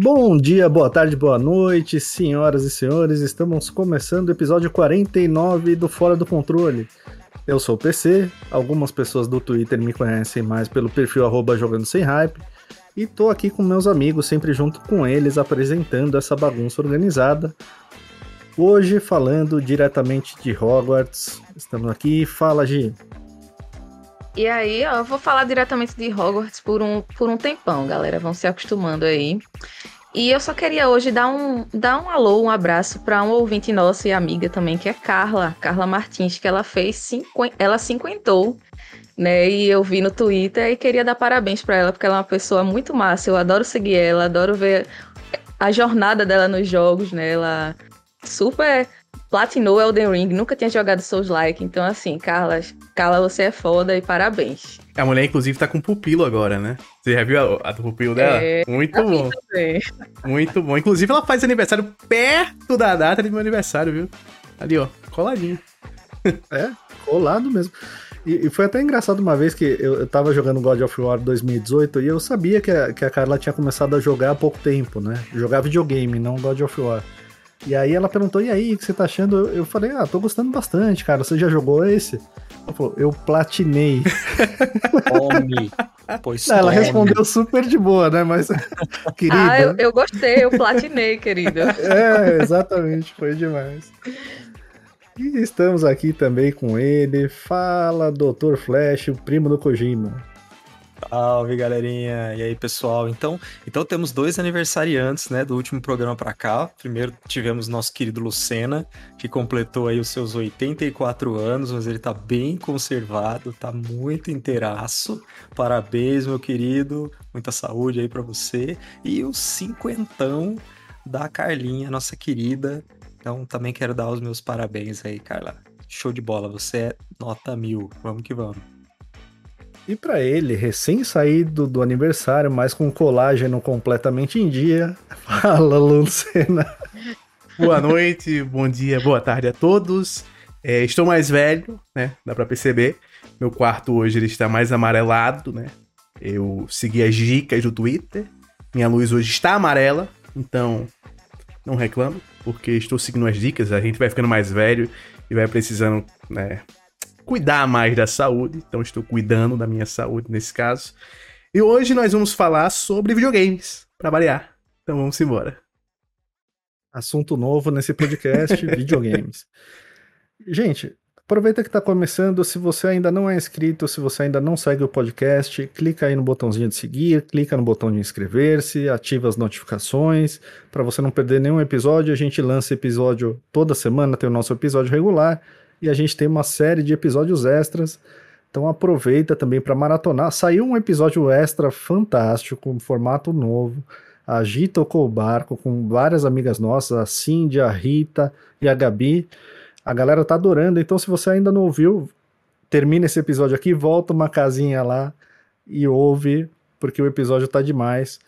Bom dia, boa tarde, boa noite, senhoras e senhores. Estamos começando o episódio 49 do Fora do Controle. Eu sou o PC, algumas pessoas do Twitter me conhecem mais pelo perfil arroba jogando sem hype. E tô aqui com meus amigos, sempre junto com eles, apresentando essa bagunça organizada. Hoje falando diretamente de Hogwarts. Estamos aqui, fala Gi. E aí, ó, eu vou falar diretamente de Hogwarts por um, por um tempão, galera. Vão se acostumando aí. E eu só queria hoje dar um, dar um alô, um abraço para um ouvinte nossa e amiga também, que é Carla, Carla Martins, que ela fez, cinqu... ela cinquentou, né? E eu vi no Twitter e queria dar parabéns para ela, porque ela é uma pessoa muito massa. Eu adoro seguir ela, adoro ver a jornada dela nos jogos, né? Ela super platinou Elden Ring, nunca tinha jogado Souls-like. Então, assim, Carla, Carla, você é foda e parabéns. A mulher, inclusive, tá com pupilo agora, né? Você já viu a, a do pupilo dela? É, Muito bom. Muito bom. Inclusive, ela faz aniversário perto da data de meu aniversário, viu? Ali, ó, coladinho. É, colado mesmo. E, e, foi até engraçado uma vez que eu, eu tava jogando God of War 2018 e eu sabia que a, que a Carla tinha começado a jogar há pouco tempo, né? Jogar videogame, não God of War. E aí ela perguntou, e aí, o que você tá achando? Eu falei, ah, tô gostando bastante, cara. Você já jogou esse? Ela falou, eu platinei. Tome. Pois ela respondeu super de boa, né? Mas, querida... Ah, eu, eu gostei, eu platinei, querida. é, exatamente, foi demais. E estamos aqui também com ele. Fala, Dr. Flash, o primo do Kojima. Salve, galerinha. E aí, pessoal? Então, então temos dois aniversariantes, né, do último programa para cá. Primeiro tivemos nosso querido Lucena, que completou aí os seus 84 anos, mas ele tá bem conservado, tá muito inteiraço. Parabéns, meu querido. Muita saúde aí para você. E o cinquentão da Carlinha, nossa querida. Então, também quero dar os meus parabéns aí, Carla. Show de bola, você é nota mil. Vamos que vamos. E para ele, recém-saído do aniversário, mas com colágeno completamente em dia, fala Lucena. Boa noite, bom dia, boa tarde a todos. É, estou mais velho, né? Dá para perceber. Meu quarto hoje ele está mais amarelado, né? Eu segui as dicas do Twitter. Minha luz hoje está amarela, então não reclamo, porque estou seguindo as dicas. A gente vai ficando mais velho e vai precisando, né, cuidar mais da saúde, então estou cuidando da minha saúde nesse caso. E hoje nós vamos falar sobre videogames, para variar. Então vamos embora. Assunto novo nesse podcast, videogames. Gente, aproveita que está começando, se você ainda não é inscrito, se você ainda não segue o podcast, clica aí no botãozinho de seguir, clica no botão de inscrever-se, ativa as notificações, para você não perder nenhum episódio. A gente lança episódio toda semana, tem o nosso episódio regular e a gente tem uma série de episódios extras. Então aproveita também para maratonar. Saiu um episódio extra fantástico, um formato novo. A Gi tocou o barco com várias amigas nossas, a Cindy, a Rita e a Gabi. A galera tá adorando, então se você ainda não ouviu, termina esse episódio aqui, volta uma casinha lá e ouve, porque o episódio tá demais.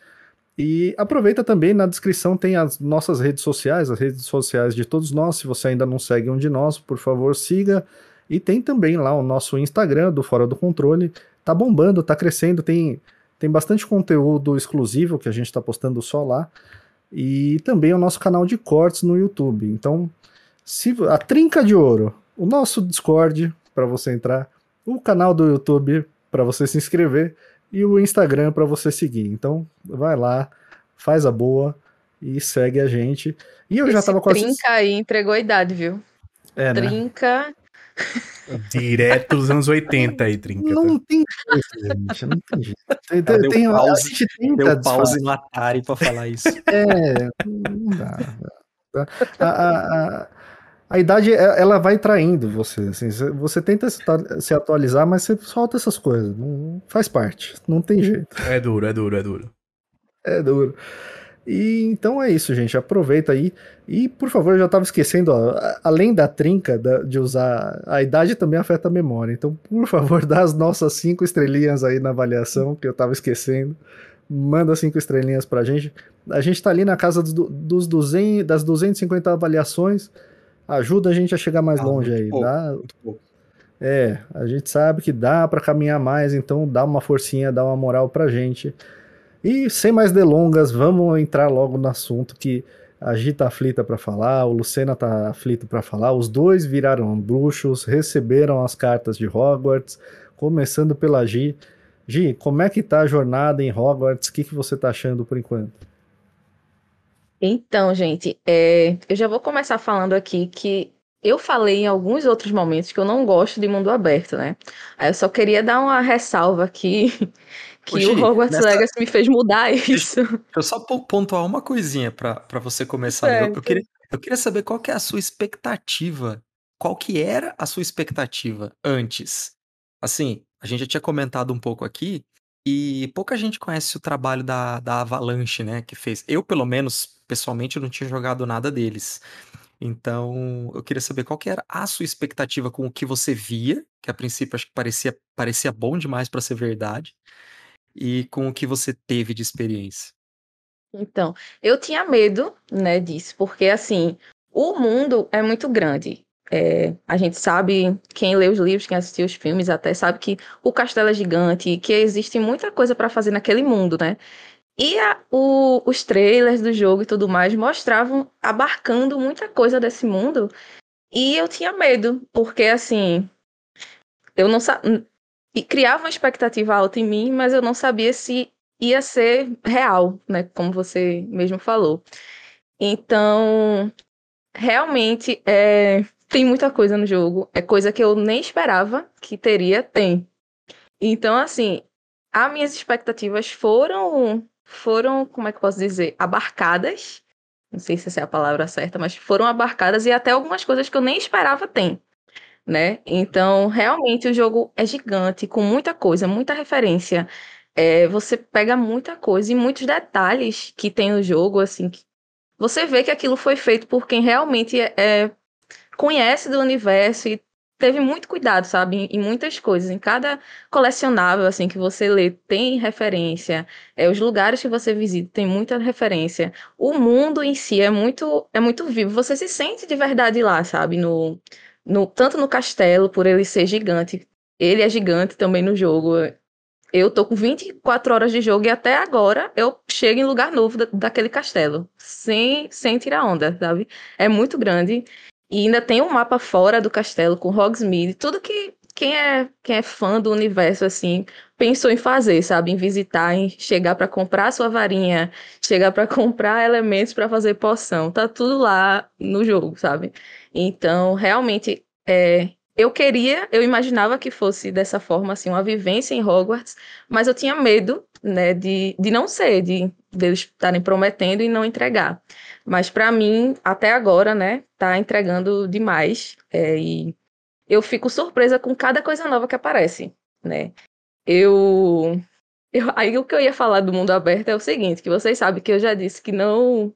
E aproveita também, na descrição tem as nossas redes sociais, as redes sociais de todos nós. Se você ainda não segue um de nós, por favor, siga. E tem também lá o nosso Instagram do Fora do Controle. Tá bombando, tá crescendo, tem, tem bastante conteúdo exclusivo que a gente está postando só lá. E também o nosso canal de cortes no YouTube. Então, se a Trinca de Ouro, o nosso Discord para você entrar, o canal do YouTube para você se inscrever e o Instagram para você seguir. Então, vai lá, faz a boa e segue a gente. E eu Esse já tava quase. Trinca aí entregou a idade, viu? É, né? Trinca. Né? Direto dos anos 80 aí, Trinca. Não tá? tem jeito, gente. Não tem jeito. Tem, tem, tem, pause, a gente tenta deu pause no Atari pra falar isso. É, não dá. Não dá. A, a, a, a idade é, ela vai traindo você. Assim, você tenta se atualizar, mas você solta essas coisas. Não faz parte. Não tem jeito. É duro, é duro, é duro. É duro. E então é isso, gente. Aproveita aí. E, por favor, eu já estava esquecendo, ó, além da trinca da, de usar, a idade também afeta a memória. Então, por favor, dá as nossas cinco estrelinhas aí na avaliação, que eu estava esquecendo. Manda cinco estrelinhas pra gente. A gente está ali na casa dos, dos 200, das 250 avaliações ajuda a gente a chegar mais ah, longe aí. Pouco, dá... É, a gente sabe que dá para caminhar mais, então dá uma forcinha, dá uma moral pra gente. E sem mais delongas, vamos entrar logo no assunto que a Gi tá aflita para falar, o Lucena tá aflito para falar. Os dois viraram bruxos, receberam as cartas de Hogwarts, começando pela Gi. Gi, como é que tá a jornada em Hogwarts? O que, que você tá achando por enquanto? Então, gente, é, eu já vou começar falando aqui que eu falei em alguns outros momentos que eu não gosto de mundo aberto, né? Aí eu só queria dar uma ressalva aqui que Ô, o Hogwarts nessa... Legacy me fez mudar isso. Deixa eu só pontuar uma coisinha para você começar. Eu, eu, queria, eu queria saber qual que é a sua expectativa. Qual que era a sua expectativa antes? Assim, a gente já tinha comentado um pouco aqui e pouca gente conhece o trabalho da, da Avalanche, né? Que fez. Eu, pelo menos, pessoalmente, não tinha jogado nada deles. Então, eu queria saber qual que era a sua expectativa com o que você via, que a princípio acho que parecia, parecia bom demais para ser verdade, e com o que você teve de experiência. Então, eu tinha medo, né, disso, porque assim, o mundo é muito grande. É, a gente sabe, quem lê os livros, quem assistiu os filmes, até sabe que o castelo é gigante, que existe muita coisa para fazer naquele mundo, né? E a, o, os trailers do jogo e tudo mais mostravam abarcando muita coisa desse mundo. E eu tinha medo, porque assim, eu não sabia criava uma expectativa alta em mim, mas eu não sabia se ia ser real, né? Como você mesmo falou. Então, realmente é, tem muita coisa no jogo, é coisa que eu nem esperava que teria, tem. Então, assim, as minhas expectativas foram, foram, como é que eu posso dizer, abarcadas. Não sei se essa é a palavra certa, mas foram abarcadas e até algumas coisas que eu nem esperava tem né? Então, realmente o jogo é gigante, com muita coisa, muita referência. É, você pega muita coisa e muitos detalhes que tem no jogo, assim, que você vê que aquilo foi feito por quem realmente é, é conhece do universo e teve muito cuidado, sabe, em, muitas coisas. Em cada colecionável, assim, que você lê, tem referência. É, os lugares que você visita tem muita referência. O mundo em si é muito, é muito vivo. Você se sente de verdade lá, sabe, no no, tanto no castelo, por ele ser gigante. Ele é gigante também no jogo. Eu tô com 24 horas de jogo e até agora eu chego em lugar novo da, daquele castelo. Sem, sem tirar onda, sabe? É muito grande. E ainda tem um mapa fora do castelo com Hogsmeade. Tudo que quem é, quem é fã do universo, assim, pensou em fazer, sabe? Em visitar, em chegar para comprar sua varinha, chegar para comprar elementos para fazer poção. Tá tudo lá no jogo, sabe? Então, realmente, é, eu queria, eu imaginava que fosse dessa forma, assim, uma vivência em Hogwarts, mas eu tinha medo, né, de, de não ser, de, de eles estarem prometendo e não entregar. Mas para mim, até agora, né, tá entregando demais, é, e eu fico surpresa com cada coisa nova que aparece, né. Eu, eu, aí o que eu ia falar do mundo aberto é o seguinte, que vocês sabem que eu já disse que não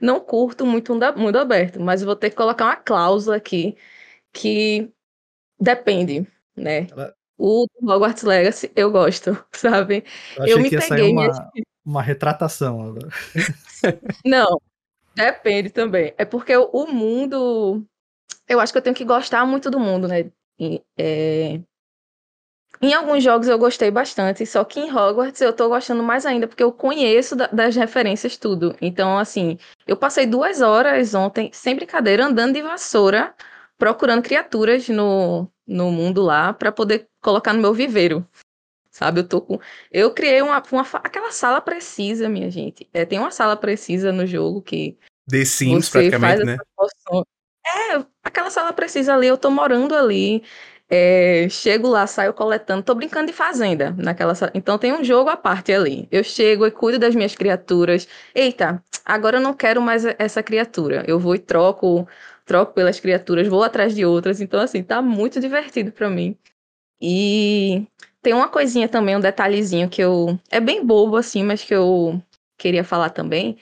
não curto muito mundo aberto, mas vou ter que colocar uma cláusula aqui que depende, né? Ela... O Hogwarts Legacy eu gosto, sabe? Eu, eu me peguei uma, uma retratação agora. Não, depende também. É porque o mundo. Eu acho que eu tenho que gostar muito do mundo, né? É, em alguns jogos eu gostei bastante, só que em Hogwarts eu tô gostando mais ainda, porque eu conheço da, das referências tudo. Então, assim, eu passei duas horas ontem, sem brincadeira, andando de vassoura, procurando criaturas no, no mundo lá, para poder colocar no meu viveiro. Sabe, eu tô com. Eu criei uma, uma aquela sala precisa, minha gente. É, tem uma sala precisa no jogo que. The Sims, praticamente, né? É, aquela sala precisa ali, eu tô morando ali. É, chego lá, saio coletando, tô brincando de fazenda naquela. Então tem um jogo à parte ali. Eu chego e cuido das minhas criaturas. Eita, agora eu não quero mais essa criatura. Eu vou e troco, troco pelas criaturas, vou atrás de outras. Então assim, tá muito divertido para mim. E tem uma coisinha também, um detalhezinho que eu é bem bobo assim, mas que eu queria falar também,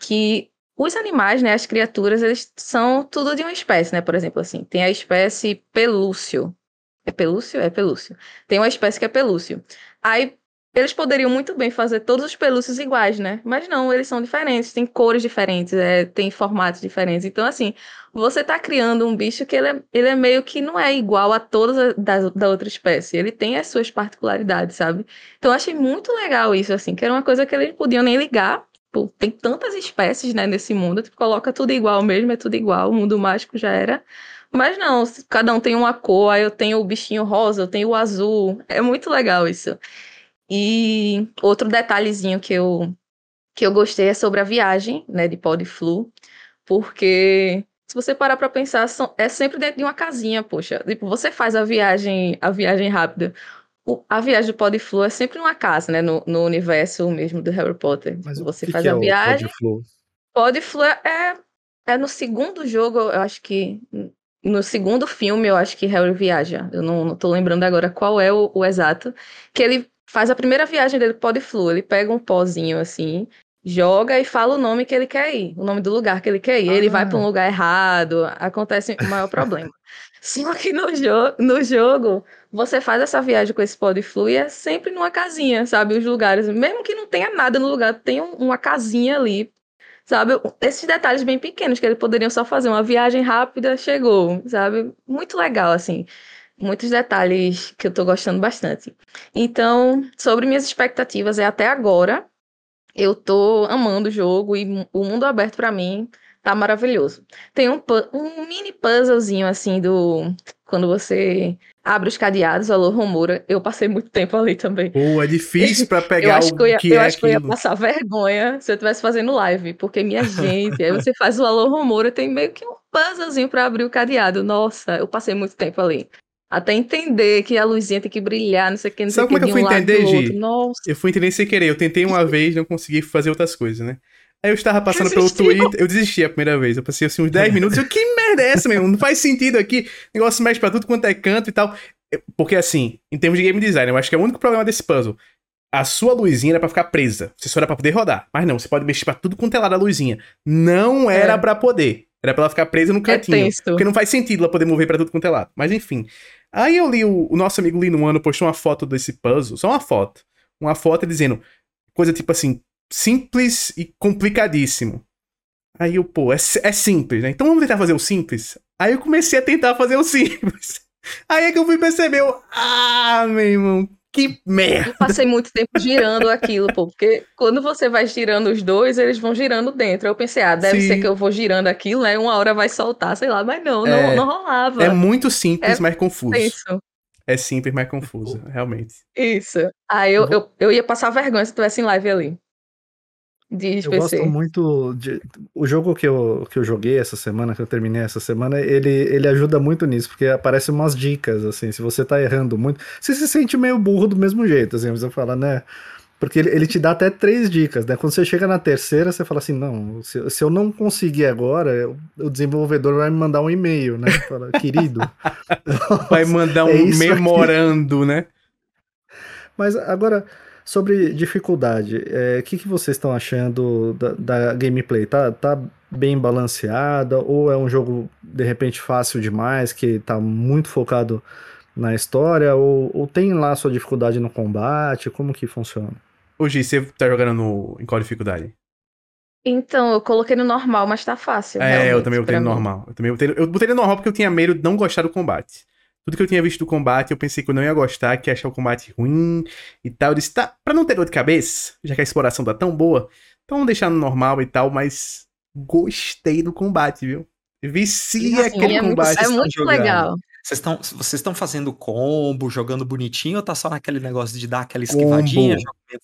que os animais, né, as criaturas, eles são tudo de uma espécie, né? Por exemplo, assim, tem a espécie pelúcio, é pelúcio? É pelúcio. Tem uma espécie que é pelúcio. Aí, eles poderiam muito bem fazer todos os pelúcios iguais, né? Mas não, eles são diferentes, têm cores diferentes, é, tem formatos diferentes. Então, assim, você tá criando um bicho que ele é, ele é meio que não é igual a todas da, outra espécie. Ele tem as suas particularidades, sabe? Então, eu achei muito legal isso, assim, que era uma coisa que eles podiam nem ligar. Pô, tem tantas espécies, né, nesse mundo, tu coloca tudo igual mesmo, é tudo igual, o mundo mágico já era. Mas não, cada um tem uma cor, aí eu tenho o bichinho rosa, eu tenho o azul. É muito legal isso. E outro detalhezinho que eu, que eu gostei é sobre a viagem, né, de Podflu, porque se você parar para pensar, é sempre dentro de uma casinha, poxa. Tipo, você faz a viagem, a viagem rápida. O, a viagem do Podflu é sempre numa casa, né, no, no universo mesmo do Harry Potter. Mas você que faz que a é viagem. Podflu? Podflu é, é no segundo jogo, eu acho que no segundo filme, eu acho que Harry viaja. Eu não, não tô lembrando agora qual é o, o exato. Que ele faz a primeira viagem dele pro Podflu. Ele pega um pozinho assim, joga e fala o nome que ele quer ir, o nome do lugar que ele quer ir. Ah. Ele vai para um lugar errado, acontece o maior problema. Só que no, jo no jogo, você faz essa viagem com esse Podflu e é sempre numa casinha, sabe? Os lugares, mesmo que não tenha nada no lugar, tem um, uma casinha ali, sabe? Esses detalhes bem pequenos que eles poderiam só fazer uma viagem rápida, chegou, sabe? Muito legal, assim muitos detalhes que eu tô gostando bastante. Então, sobre minhas expectativas, é até agora eu tô amando o jogo e o mundo aberto para mim tá maravilhoso. Tem um, um mini puzzlezinho assim do quando você abre os cadeados, alô Romura, eu passei muito tempo ali também. Pô, é difícil pra Eu pegar acho o que eu ia, que eu é acho que eu ia aquilo. passar vergonha se eu estivesse fazendo live, porque minha gente, aí você faz o alô Romura, tem meio que um puzzlezinho para abrir o cadeado. Nossa, eu passei muito tempo ali. Até entender que a luzinha tem que brilhar, não sei o que, não sei Sabe o que, como é que eu fui um entender, Gi? Nossa. Eu fui entender sem querer. Eu tentei uma vez, não consegui fazer outras coisas, né? Aí eu estava passando pelo Twitter, eu desisti a primeira vez. Eu passei assim uns 10 minutos. Eu, que merda é essa, meu? Não faz sentido aqui. Negócio mexe pra tudo quanto é canto e tal. Porque assim, em termos de game design, eu acho que é o único problema desse puzzle. A sua luzinha era pra ficar presa. Você só era pra poder rodar. Mas não, você pode mexer pra tudo quanto é lado a luzinha. Não era É. pra poder. Era pra ela ficar presa no É cantinho. tenso. Porque não faz sentido ela poder mover pra tudo quanto é lado. Mas enfim. Aí eu li o, o nosso amigo Lino Ano postou uma foto desse puzzle, só uma foto. Uma foto dizendo coisa tipo assim, simples e complicadíssimo. Aí eu, pô, é, é simples, né? Então vamos tentar fazer o simples? Aí eu comecei a tentar fazer o simples. Aí é que eu fui perceber, eu, ah, meu irmão, que merda. Eu passei muito tempo girando aquilo, pô, porque quando você vai girando os dois, eles vão girando dentro. Eu pensei, ah, deve Sim. ser que eu vou girando aquilo, né? Uma hora vai soltar, sei lá, mas não, É. não, não rolava. É muito simples, É mas confuso. Isso, É simples, mas confuso, realmente. isso. Aí eu, Eu eu, ia passar vergonha se tivesse em live ali. De Eu PC. gosto muito de. O jogo que eu, que eu joguei essa semana, que eu terminei essa semana, ele, ele ajuda muito nisso, porque aparecem umas dicas, assim, se você tá errando muito. Você se sente meio burro do mesmo jeito, assim, você fala, né? Porque ele, ele te dá até três dicas, né? Quando você chega na terceira, você fala assim, não, se, se eu não conseguir agora, eu- o desenvolvedor vai me mandar um e-mail, né? Fala, querido. Vai mandar um É isso aqui. memorando, né? Mas agora, sobre dificuldade, o que, que vocês estão achando da, da gameplay? Tá, tá bem balanceada? Ou é um jogo, de repente, fácil demais, que tá muito focado na história? Ou, ou tem lá sua dificuldade no combate? Como que funciona? Hoje, você tá jogando no, em qual dificuldade? Então, eu coloquei no normal, mas tá fácil. É, eu também botei no normal. Eu também botei, eu botei no normal porque eu tinha medo de não gostar do combate. Tudo que eu tinha visto do combate, eu pensei que eu não ia gostar, que ia achar o combate ruim e tal. Eu disse, tá, pra não ter dor de cabeça, já que a exploração tá tão boa, então vamos deixar no normal e tal, mas gostei do combate, viu? Vicia Assim, aquele é muito, combate. é estão muito jogando. legal. Vocês estão vocês estão fazendo combo, jogando bonitinho, ou tá só naquele negócio de dar aquela esquivadinha, joga meio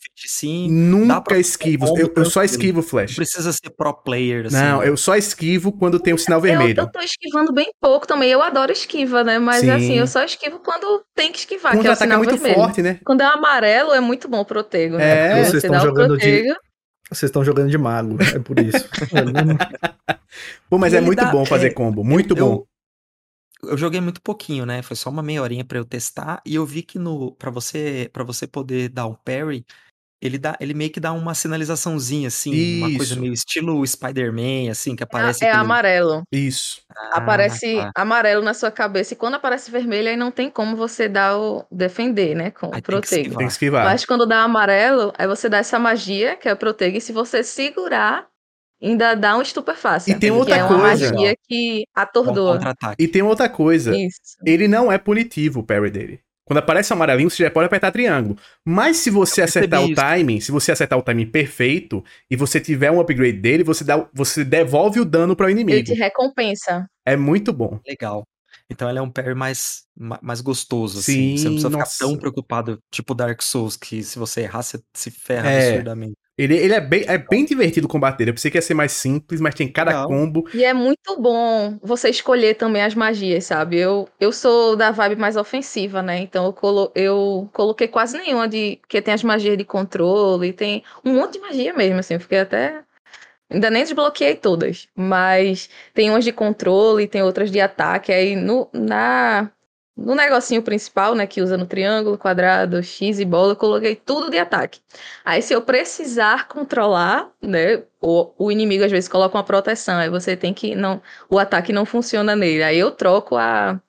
dá Nunca esquivo. combo Eu, eu só esquivo Não flash. precisa ser pro player, assim. Não, eu só esquivo quando tem o sinal Eu, vermelho. eu tô esquivando bem pouco também. Eu adoro esquiva, né? Mas Sim. assim, eu só esquivo quando tem que esquivar, que é o é sinal muito vermelho. forte, né? Quando é amarelo, é muito bom o protego, né? É. Porque Vocês você estão jogando de- protego. Vocês estão jogando de mago, é por isso. É, não- Pô, mas E é muito dá- bom fazer é, combo, muito eu, bom. Eu joguei muito pouquinho, né? Foi só uma meia horinha pra eu testar e eu vi que no para você para você poder dar um parry, ele, dá, ele meio que dá uma sinalizaçãozinha, assim, uma coisa Isso. meio estilo Spider-Man, assim, que É, aparece é aquele... amarelo. Isso. Ah, aparece tá. amarelo na sua cabeça. E quando aparece vermelho, aí não tem como você dar o defender, né? Com Aí o esquivar. Tem que esquivar. Mas quando dá amarelo, aí você dá essa magia, que é o protego, e se você segurar, ainda dá um estupefácia. E tem que outra é uma coisa. magia que atordoa. E tem outra coisa. Isso. Ele não é punitivo, o parry dele. Quando aparece o amarelinho, você já pode apertar triângulo. Mas se você acertar o isso. timing, se você acertar o timing perfeito e você tiver um upgrade dele, você, dá, você devolve o dano para o Ele inimigo. te recompensa. É muito bom. Legal. Então ele é um parry mais, ma- mais gostoso, Sim, assim. Você não precisa nossa. ficar tão preocupado, tipo Dark Souls, que se você errar, você se ferra É. absurdamente. Ele, ele é, bem, é bem divertido combater. Eu pensei que ia ser mais simples, mas tem cada Legal. combo. E é muito bom você escolher também as magias, sabe? Eu, eu sou da vibe mais ofensiva, né? Então eu, colo eu coloquei quase nenhuma de. Porque tem as magias de controle, tem um monte de magia mesmo, assim. Eu fiquei até. Ainda nem desbloqueei todas. Mas tem umas de controle, tem outras de ataque. Aí no, na, no negocinho principal, né? Que usa no triângulo, quadrado, X e bola, eu coloquei tudo de ataque. Aí, se eu precisar controlar, né? O, o inimigo às vezes coloca uma proteção, aí você tem que. não O ataque não funciona nele. Aí eu troco a,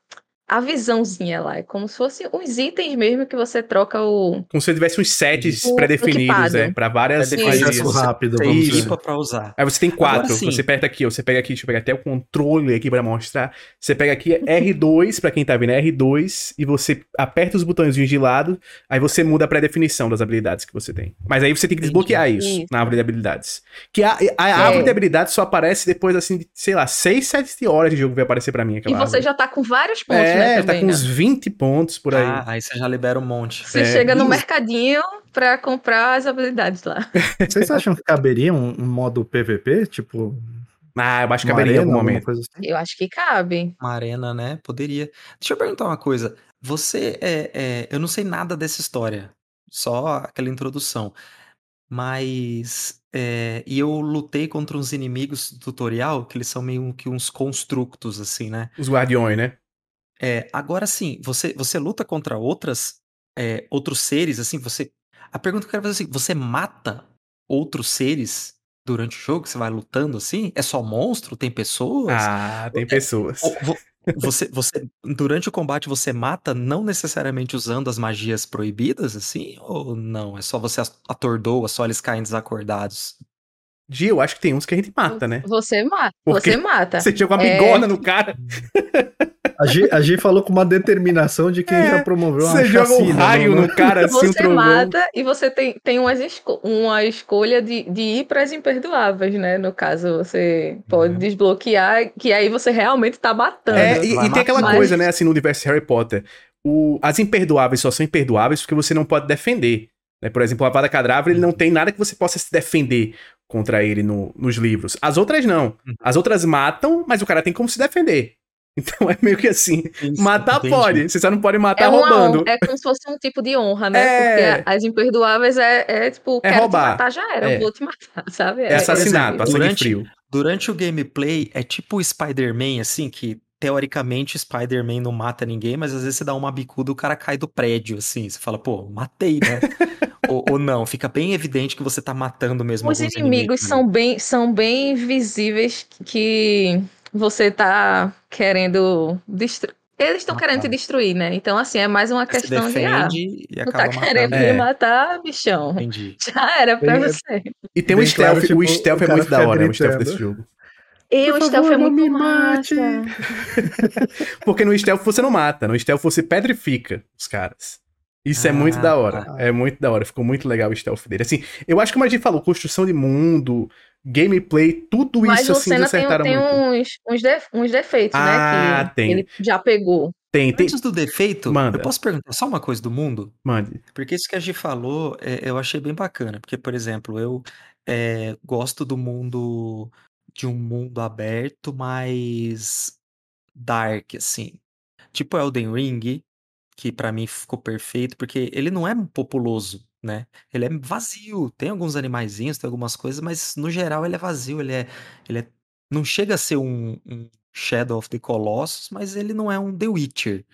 a visãozinha lá. É como se fosse uns itens mesmo que você troca o. Como se tivesse uns sets pré-definidos, né? Pra várias. Acesso rápido, vamos Isso. equipa pra usar. Aí você tem quatro. Você aperta aqui, ó, você pega aqui, deixa eu pegar até o controle aqui pra mostrar. Você pega aqui R2, pra quem tá vendo, é R2, e você aperta os botõezinhos de lado, aí você muda a pré-definição das habilidades que você tem. Mas aí você tem que desbloquear isso, Isso. na árvore de habilidades. Que a, a É. árvore de habilidades só aparece depois, assim, de, sei lá, 6, 7 horas de jogo vai aparecer pra mim E aquela você árvore. já tá com vários pontos, É, né? tá Também, com né? uns 20 pontos por aí. Ah, aí você já libera um monte. Você É. chega no Isso. mercadinho pra comprar as habilidades lá. Vocês acham que caberia um, um modo PVP? Tipo, Ah, eu acho que caberia em algum momento. coisa assim? Eu acho que cabe. Uma arena, né? Poderia. Deixa eu perguntar uma coisa. Você é, é- Eu não sei nada dessa história. Só aquela introdução. Mas. é, E eu lutei contra uns inimigos do tutorial, que eles são meio que uns constructos, assim, né? Os guardiões, né? É, agora sim, você, você luta contra outras, é, outros seres, assim, você. A pergunta que eu quero fazer é assim: você mata outros seres durante o jogo? Você vai lutando assim? É só monstro? Tem pessoas? Ah, tem É, pessoas. Vo- Você, você, durante o combate, você mata não necessariamente usando as magias proibidas, assim? Ou não? É só você as- atordoa, só eles caem desacordados? Dia, eu acho que tem uns que a gente mata, né? Você mata. Porque Você mata. Você tinha com a É. bigorna no cara. A Gi, a Gi falou com uma determinação de quem É, já promoveu uma Você joga um raio não- no cara assim, um Você trovão. mata e você tem, tem umas esco- uma escolha de, de ir para as imperdoáveis, né? No caso, você pode Uhum. desbloquear, que aí você realmente tá matando. É, e, e tem aquela matar. coisa, né, assim, no universo Harry Potter. O, as imperdoáveis só são imperdoáveis porque você não pode defender. né? Por exemplo, o Avada Kedavra, ele não tem nada que você possa se defender contra ele no- nos livros. As outras não. Uhum. As outras matam, mas o cara tem como se defender. Então é meio que assim. Isso, Matar entendi. pode, você só não pode matar É, roubando. honra, é como se fosse um tipo de honra, né? É. Porque as imperdoáveis é, é tipo, É quero roubar. te matar, já era, É. eu vou te matar, sabe? É assassinato, sangue Durante- frio. Durante o gameplay, é tipo o Spider-Man, assim, que teoricamente Spider-Man não mata ninguém, mas às vezes você dá uma bicuda e o cara cai do prédio, assim. Você fala, pô, matei, né? ou, ou não, fica bem evidente que você tá matando mesmo Os alguns inimigos né? são bem, são bem visíveis que você tá querendo destruir. Eles estão querendo te destruir, né? Então, assim, é mais uma Você questão de. Ah, e tu acaba tá querendo. É. me matar, bichão. Entendi. Já era pra Bem- você. E tem o Bem stealth, claro, tipo, o stealth o é muito da hora, o stealth gritando. desse jogo. E o Por stealth favor, é não muito me mate. Porque no stealth você não mata, no stealth você pedrifica os caras. Isso é Ah, muito da hora. tá. É muito da hora. Ficou muito legal o stealth dele. Assim, eu acho que como a gente falou, construção de mundo, gameplay, tudo Mas isso assim tem, acertaram tem muito. uns, uns, def- uns defeitos, Ah, né? Que tem. ele já pegou. Tem, tem. Antes do defeito, Manda. eu posso perguntar só uma coisa do mundo? Mande. Porque isso que a Gi falou, é, eu achei bem bacana. Porque, por exemplo, eu é, gosto do mundo de um mundo aberto, mais dark, assim. Tipo Elden Ring, que pra mim ficou perfeito, porque ele não é populoso, né? Ele é vazio. Tem alguns animaizinhos, tem algumas coisas, mas no geral ele é vazio. Ele é, ele é, não chega a ser um, um Shadow of the Colossus, mas ele não é um The Witcher.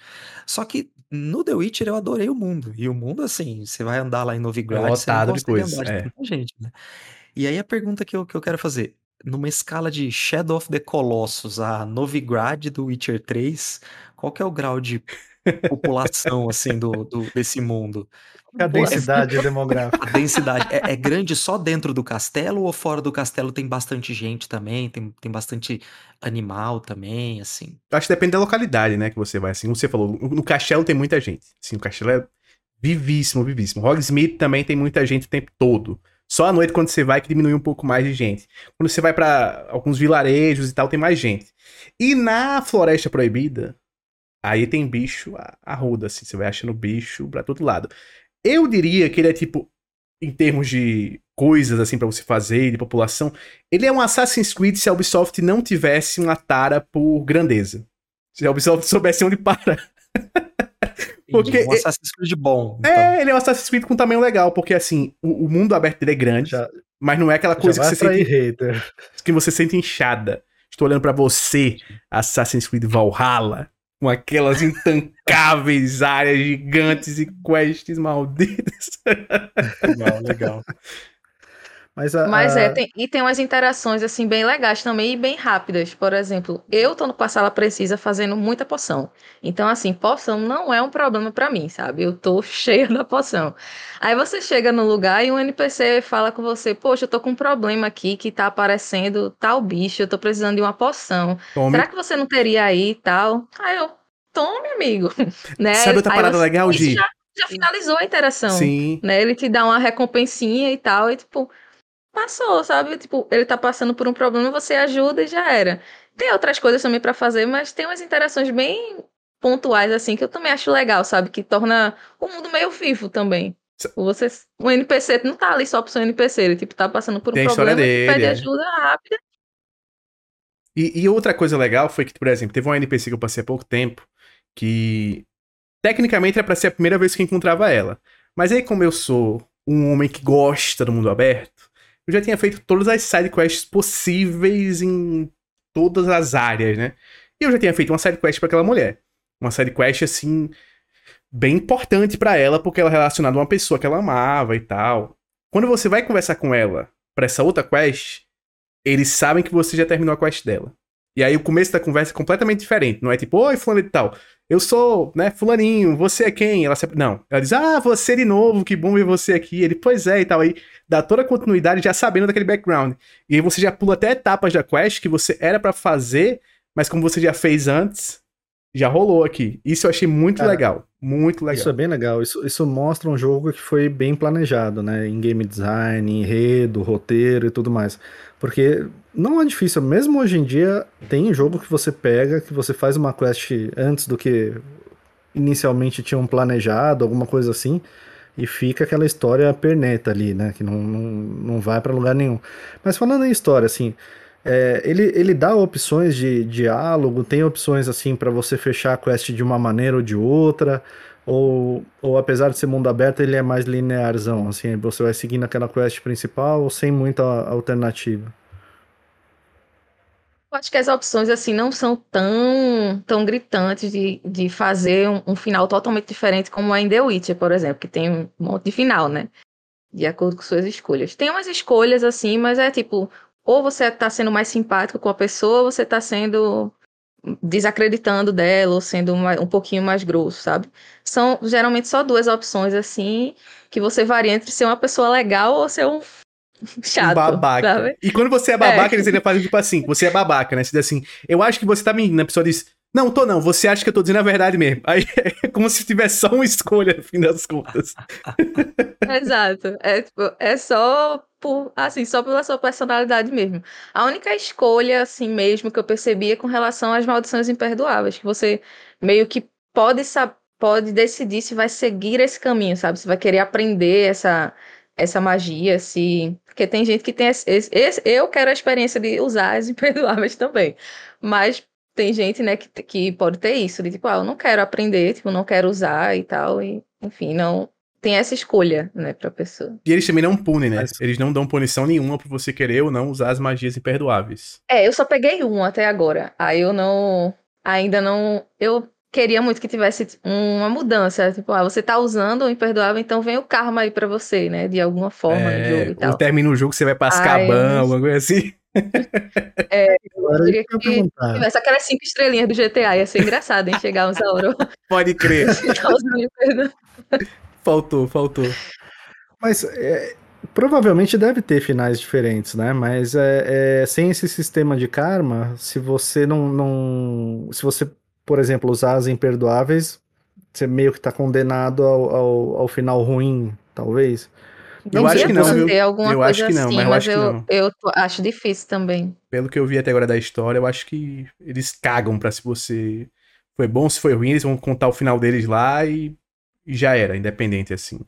Só que no The Witcher eu adorei o mundo. E o mundo, assim, você vai andar lá em Novigrad, É você não de de é. gente, né? E aí a pergunta que eu, que eu quero fazer, numa escala de Shadow of the Colossus a Novigrad do Witcher 3, qual que é o grau de população, assim, do, do- desse mundo? A é- densidade demográfica. A densidade é, é grande só dentro do castelo ou fora do castelo tem bastante gente também? Tem, tem bastante animal também, assim? Acho que depende da localidade, né, que você vai. Assim, como você falou, no castelo tem muita gente. Assim, o castelo é vivíssimo, vivíssimo. Hogsmeade também tem muita gente o tempo todo. Só à noite, quando você vai, que diminui um pouco mais de gente. Quando você vai pra alguns vilarejos e tal, tem mais gente. E na Floresta Proibida, aí tem bicho a, a roda, assim. Você vai achando bicho pra todo lado. Eu diria que ele é tipo, em termos de coisas, assim, pra você fazer, de população, ele é um Assassin's Creed se a Ubisoft não tivesse uma tara por grandeza. Se a Ubisoft soubesse onde para. Porque um Assassin's Creed bom. então. É, ele é um Assassin's Creed com tamanho legal, porque assim, o, o mundo aberto dele é grande, Já, mas não é aquela coisa que você, sente, hater. que você sente inchada. Estou olhando pra você, Assassin's Creed Valhalla, com aquelas intancáveis áreas gigantes e quests malditas. Legal, legal. Mas, a, Mas é, tem- e tem umas interações assim bem legais também e bem rápidas. Por exemplo, eu tô no a sala precisa fazendo muita poção. Então, assim, poção não é um problema pra mim, sabe? Eu tô cheia da poção. Aí você chega no lugar e um NPC fala com você: Poxa, eu tô com um problema aqui que tá aparecendo tal bicho, eu tô precisando de uma poção. Tome. Será que você não teria aí e tal? Aí eu, tome, amigo. né? Sabe outra parada você- legal, Gi? Já, já finalizou a interação Sim. né? Ele te dá uma recompensinha e tal, e tipo, passou, sabe? Tipo, ele tá passando por um problema, você ajuda e já era. Tem outras coisas também pra fazer, mas tem umas interações bem pontuais, assim, que eu também acho legal, sabe? Que torna o mundo meio vivo também. Você, o NPC não tá ali só pro seu NPC, ele tipo, tá passando por um problema dele, pede é. ajuda rápida. E, e outra coisa legal foi que, por exemplo, teve um NPC que eu passei há pouco tempo que tecnicamente era pra ser a primeira vez que encontrava ela. Mas aí, como eu sou um homem que gosta do mundo aberto, eu já tinha feito todas as sidequests possíveis em todas as áreas, né? E eu já tinha feito uma sidequest pra aquela mulher. Uma sidequest, assim, bem importante pra ela, porque ela é relacionada a uma pessoa que ela amava e tal. Quando você vai conversar com ela pra essa outra quest, eles sabem que você já terminou a quest dela. E aí o começo da conversa é completamente diferente. Não é tipo, oi, fulano e tal. Eu sou, né, fulaninho, você é quem? Ela sempre... Não. Ela diz, ah, você de novo, que bom ver você aqui. Ele, pois é, e tal. Aí dá toda a continuidade já sabendo daquele background. E aí você já pula até etapas da quest que você era pra fazer, mas como você já fez antes, já rolou aqui. Isso eu achei muito Cara, legal. Muito legal. Isso é bem legal. Isso, isso mostra um jogo que foi bem planejado, né? Em game design, enredo, roteiro e tudo mais. Porque não é difícil. Mesmo hoje em dia, tem jogo que você pega, que você faz uma quest antes do que inicialmente tinham planejado, alguma coisa assim, e fica aquela história perneta ali, né? Que não, não, não vai pra lugar nenhum. Mas falando em história, assim. é, ele, ele dá opções de diálogo, tem opções assim pra você fechar a quest de uma maneira ou de outra, ou, ou apesar de ser mundo aberto, ele é mais linearzão, assim, você vai seguindo aquela quest principal sem muita alternativa. Acho que as opções, assim, não são tão, tão gritantes de, de fazer um, um final totalmente diferente como é em The Witcher, por exemplo, que tem um monte de final, né? De acordo com suas escolhas. Tem umas escolhas, assim, mas é tipo, ou você tá sendo mais simpático com a pessoa, ou você tá sendo desacreditando dela, ou sendo uma- um pouquinho mais grosso, sabe? São geralmente só duas opções, assim, que você varia entre ser uma pessoa legal ou ser um chato, babaca. sabe? E quando você é babaca, É. eles ainda fazem tipo assim, você é babaca, né? Você diz assim, eu acho que você tá mentindo. A pessoa diz, não, tô não, você acha que eu tô dizendo a verdade mesmo. Aí é como se tivesse só uma escolha no fim das contas. Exato. É, tipo, é só por, assim, só pela sua personalidade mesmo. A única escolha, assim mesmo, que eu percebi é com relação às maldições imperdoáveis, que você meio que pode, pode decidir se vai seguir esse caminho, sabe? Se vai querer aprender essa, essa magia, se... Porque tem gente que tem esse, esse- esse- Eu quero a experiência de usar as imperdoáveis também. Mas tem gente, né, que, que pode ter isso, de tipo, ah, eu não quero aprender, tipo, não quero usar e tal, e, enfim, não tem essa escolha, né, pra pessoa. E eles também não punem, né? Eles não dão punição nenhuma pra você querer ou não usar as magias imperdoáveis. É, eu só peguei um até agora. Aí eu não. Ainda não. Eu queria muito que tivesse uma mudança. Tipo, ah, você tá usando o imperdoável, então vem o karma aí pra você, né? De alguma forma é, no jogo e tal. Ou termina o jogo, você vai pra Azkaban, alguma coisa assim. É, eu queria que tivesse aquelas cinco estrelinhas do GTA, ia ser engraçado, hein? Chegar uns Auro. Pode crer. faltou, faltou. Mas é, provavelmente deve ter finais diferentes, né? Mas é, é, sem esse sistema de karma, se você não, não. Se você por exemplo, usar as imperdoáveis, você meio que tá condenado ao, ao, ao final ruim, talvez. Eu acho que não? Eu acho que não, assim, mas eu acho que não. Eu acho difícil também. Pelo que eu vi até agora da história, eu acho que eles cagam pra se você foi bom, se foi ruim, eles vão contar o final deles lá e, e já era, independente assim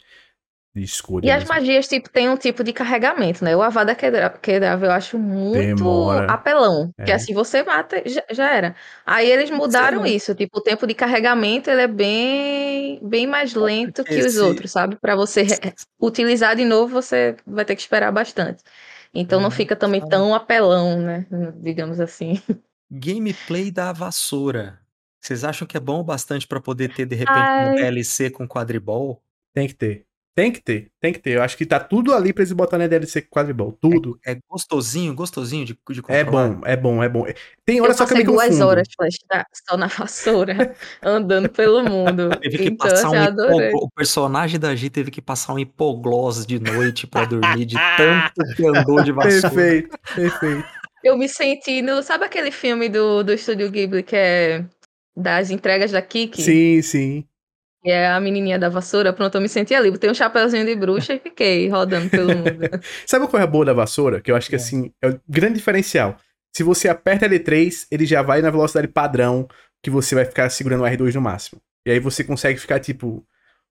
de escolha. E as magias, tipo, tem um tipo de carregamento, né? O Avada Kedavra eu acho muito Demora. apelão. É. Que assim, você mata, já, já era. Aí eles mudaram Sim. isso, tipo, o tempo de carregamento, ele é bem, bem mais lento que os outros, sabe? Para você utilizar de novo, você vai ter que esperar bastante. Então não uhum. fica também tão apelão, né? Digamos assim. Gameplay da vassoura. Vocês acham que é bom o bastante para poder ter, de repente, Ai. um DLC com quadribol? Tem que ter. Tem que ter, tem que ter. Eu acho que tá tudo ali pra eles botarem na DLC Quadribol. Tudo. É, é, gostosinho, gostosinho de, de controlar. É bom, é bom, é bom. Tem horas só que eu me duas horas, Flash, tá? só na vassoura, andando pelo mundo. Teve que então, passar um hipo... O personagem da G teve que passar um hipoglose de noite pra dormir, de tanto que andou de vassoura. Perfeito, perfeito. Eu me senti no... Sabe aquele filme do, do Estúdio Ghibli que é das entregas da Kiki? Sim, sim. E é a menininha da vassoura, pronto, eu me senti ali. Botei um chapéuzinho de bruxa e fiquei rodando pelo mundo. Sabe qual é a boa da vassoura? Que eu acho que, é. assim, é o grande diferencial. Se você aperta L3, ele já vai na velocidade padrão que você vai ficar segurando o R2 no máximo. E aí você consegue ficar, tipo,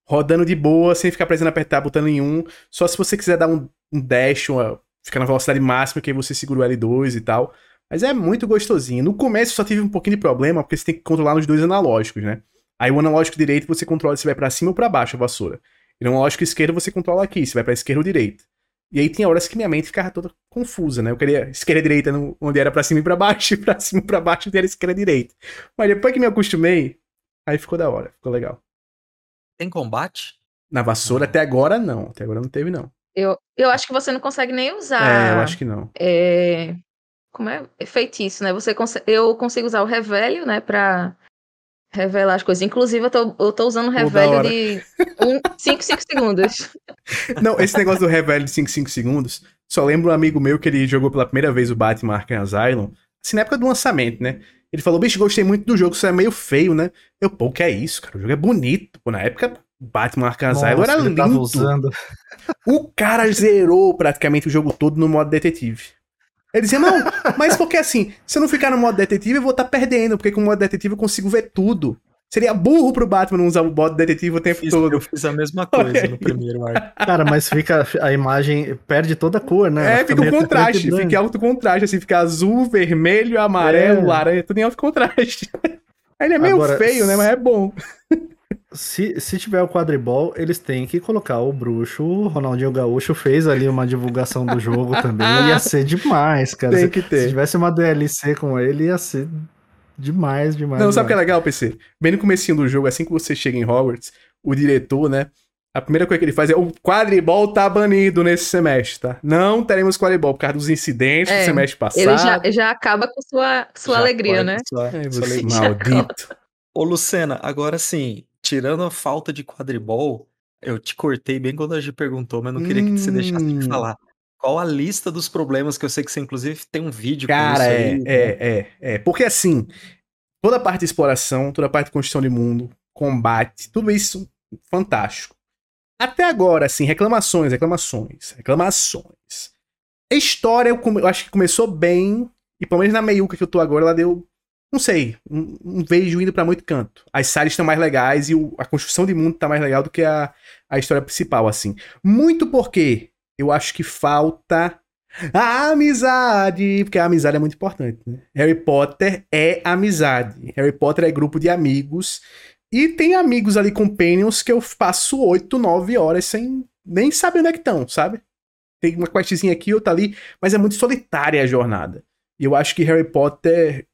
rodando de boa, sem ficar precisando apertar botando em um. Só se você quiser dar um, um dash, uma, ficar na velocidade máxima, que aí você segura o L2 e tal. Mas é muito gostosinho. No começo só tive um pouquinho de problema, porque você tem que controlar nos dois analógicos, né? Aí o analógico direito você controla se vai para cima ou para baixo a vassoura. E no analógico esquerdo você controla aqui, se vai para esquerda ou direita. E aí tinha horas que minha mente ficava toda confusa, né? Eu queria esquerda e direita no, onde era para cima e para baixo, e pra cima e pra baixo onde era esquerda e direita. Mas depois que me acostumei, aí ficou da hora, ficou legal. Tem combate? Na vassoura até agora não, até agora não teve não. Eu, eu acho que você não consegue nem usar. É, eu acho que não. É, como é feitiço, né? Você eu consigo usar o revelio, né, para revelar as coisas. Inclusive, eu tô, eu tô usando o revelio de 5, 5 segundos. Não, esse negócio do revelio de 5, 5 segundos, só lembro um amigo meu que ele jogou pela primeira vez o Batman Arkham Asylum, assim, na época do lançamento, né? Ele falou, bicho, gostei muito do jogo, isso é meio feio, né? Eu, pô, o que é isso, cara? O jogo é bonito. Pô, na época, Batman Arkham Asylum era lindo. Usando. O cara zerou praticamente o jogo todo no modo detetive. Ele dizia, não, mas porque assim, se eu não ficar no modo detetive, eu vou estar tá perdendo, porque com o modo detetive eu consigo ver tudo. Seria burro pro Batman não usar o modo detetive o tempo fiz, todo. Eu fiz a mesma coisa no primeiro arco. Cara, mas fica a imagem perde toda a cor, né? É, fica, fica um contraste, fica em alto contraste, assim, fica azul, vermelho, amarelo, é. laranja, tudo em alto contraste. Ele é meio Agora, feio, né? Mas é bom. Se, se tiver o quadribol, eles têm que colocar o bruxo. O Ronaldinho Gaúcho fez ali uma divulgação do jogo também. Ia ser demais, cara. Tem se, que ter. Se tivesse uma DLC com ele, ia ser demais, demais. Não, sabe o que é legal, PC? Bem no comecinho do jogo, assim que você chega em Hogwarts, o diretor, né? A primeira coisa que ele faz é o quadribol tá banido nesse semestre, tá? Não teremos quadribol por causa dos incidentes é, do semestre passado. Ele já, já acaba com sua, sua alegria, né? Sua, é, alegria. Maldito. Ô, Lucena, agora sim, tirando a falta de quadribol, eu te cortei bem quando a gente perguntou, mas não queria que você deixasse de hum. falar. Qual a lista dos problemas que eu sei que você, inclusive, tem um vídeo Cara, com isso é, aí, é, né? é, é. Porque assim, toda a parte de exploração, toda a parte de construção de mundo, combate, tudo isso fantástico. Até agora, assim, reclamações, reclamações, reclamações. A história, eu, eu acho que começou bem, e pelo menos na meiuca que eu tô agora, ela deu não sei, não, vejo indo para muito canto. As séries estão mais legais e o, a construção de mundo tá mais legal do que a, a história principal, assim. Muito porque eu acho que falta a amizade, porque a amizade é muito importante, né? Harry Potter é amizade. Harry Potter é grupo de amigos. E tem amigos ali, companions, que eu passo 8, 9 horas sem nem saber onde é que estão, sabe? Tem uma questzinha aqui, outra ali, mas é muito solitária a jornada. E eu acho que Harry Potter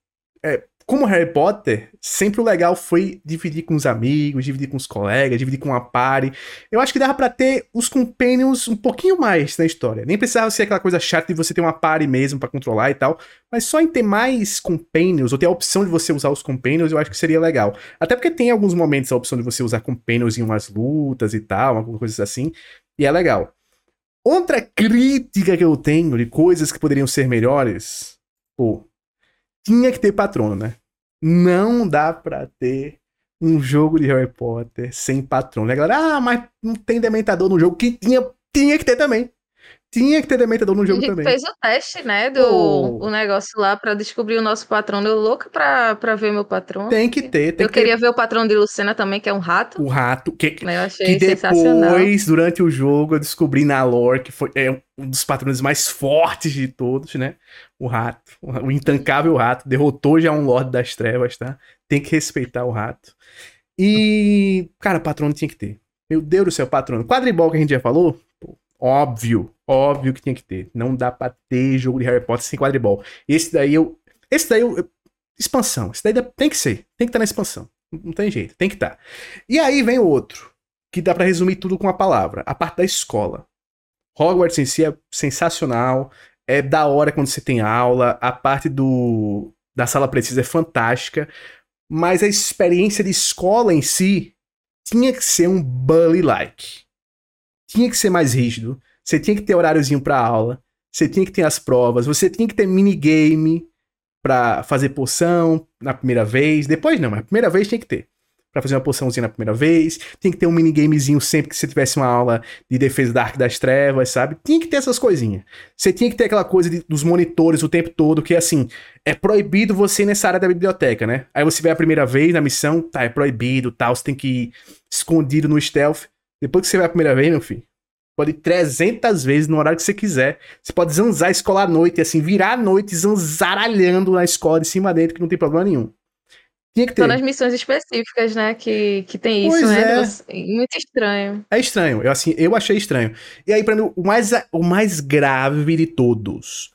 é, como Harry Potter, sempre o legal foi dividir com os amigos, dividir com os colegas, dividir com a party. Eu acho que dava para ter os companions um pouquinho mais na história. Nem precisava ser aquela coisa chata de você ter uma party mesmo para controlar e tal, mas só em ter mais companions, ou ter a opção de você usar os companions, eu acho que seria legal. Até porque tem alguns momentos a opção de você usar companions em umas lutas e tal, algumas coisas assim, e é legal. Outra crítica que eu tenho de coisas que poderiam ser melhores, pô, tinha que ter patrono, né? Não dá pra ter um jogo de Harry Potter sem patrono. A galera, ah, mas não tem dementador no jogo. Que tinha, tinha que ter também. Tinha que ter Dementador no jogo a gente também. fez o teste, né, do Oh. o negócio lá pra descobrir o nosso patrono. Eu louca pra, pra ver meu patrono. Tem que ter, tem Eu que ter queria ver o patrono de Lucena também, que é um rato. o rato. Que, Eu achei que depois, durante o jogo, eu descobri na lore que foi é, um dos patronos mais fortes de todos, né? O rato. O intancável rato. Derrotou já um Lorde das Trevas, tá? Tem que respeitar o rato. E, cara, patrono tinha que ter. Meu Deus do céu, patrono. Quadribol que a gente já falou, óbvio, óbvio que tinha que ter. Não dá pra ter jogo de Harry Potter sem quadribol. Esse daí eu. Esse daí eu. expansão. Esse daí tem que ser. Tem que estar na expansão. Não tem jeito, tem que estar. E aí vem o outro, que dá pra resumir tudo com uma palavra: a parte da escola. Hogwarts em si é sensacional. É da hora quando você tem aula. A parte do da sala precisa é fantástica. Mas a experiência de escola em si tinha que ser um bully-like. Tinha que ser mais rígido. Você tinha que ter horáriozinho pra aula. Você tinha que ter as provas. Você tinha que ter minigame pra fazer poção na primeira vez. Depois não, mas a primeira vez tinha que ter. Pra fazer uma poçãozinha na primeira vez. Tinha que ter um minigamezinho sempre que você tivesse uma aula de defesa da Arca das Trevas, sabe? Tinha que ter essas coisinhas. Você tinha que ter aquela coisa de- dos monitores o tempo todo, que assim, é proibido você ir nessa área da biblioteca, né? Aí você vai a primeira vez na missão, tá, é proibido, tal, você tem que ir escondido no stealth. Depois que você vai a primeira vez, meu filho, pode ir 300 vezes no horário que você quiser. Você pode zanzar a escola à noite, assim, virar à noite, zanzaralhando na escola de cima dentro, que não tem problema nenhum. Tinha que ter. Só nas missões específicas, né, que, que tem isso, Pois né? é. de você- Muito estranho. É estranho, eu, assim, eu achei estranho. E aí, pra mim, o mais, o mais grave de todos: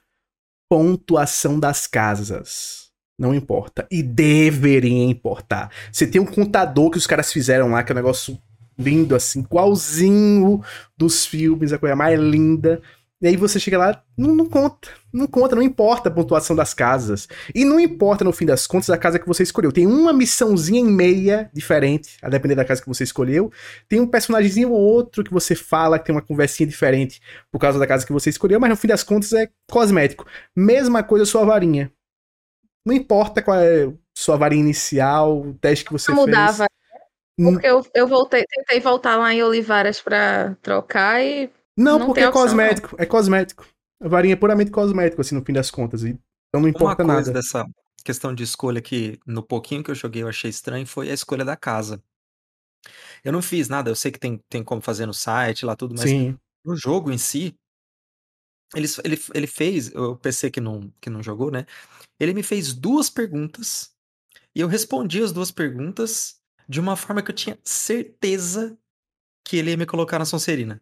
pontuação das casas. Não importa. E deveria importar. Você tem um contador que os caras fizeram lá, que é um negócio lindo, assim, igualzinho dos filmes, a coisa mais linda. E aí você chega lá, não, não conta. Não conta, não importa a pontuação das casas. E não importa, no fim das contas, a casa que você escolheu. Tem uma missãozinha em meia diferente, a depender da casa que você escolheu. Tem um personagemzinho ou outro que você fala, que tem uma conversinha diferente por causa da casa que você escolheu, mas no fim das contas é cosmético. Mesma coisa sua varinha. Não importa qual é sua varinha inicial, o teste que você Não fez. Porque eu, eu voltei, tentei voltar lá em Olivaras pra trocar e Não, não porque tem é opção, cosmético. É cosmético. A varinha é puramente cosmético, assim, no fim das contas. Então não Uma importa coisa nada. dessa questão de escolha que no pouquinho que eu joguei eu achei estranho foi a escolha da casa. Eu não fiz nada, eu sei que tem, tem como fazer no site lá tudo, mas Sim. no jogo em si, ele, ele, ele fez, o PC que não, que não jogou, né? Ele me fez duas perguntas e eu respondi as duas perguntas de uma forma que eu tinha certeza que ele ia me colocar na Sonserina.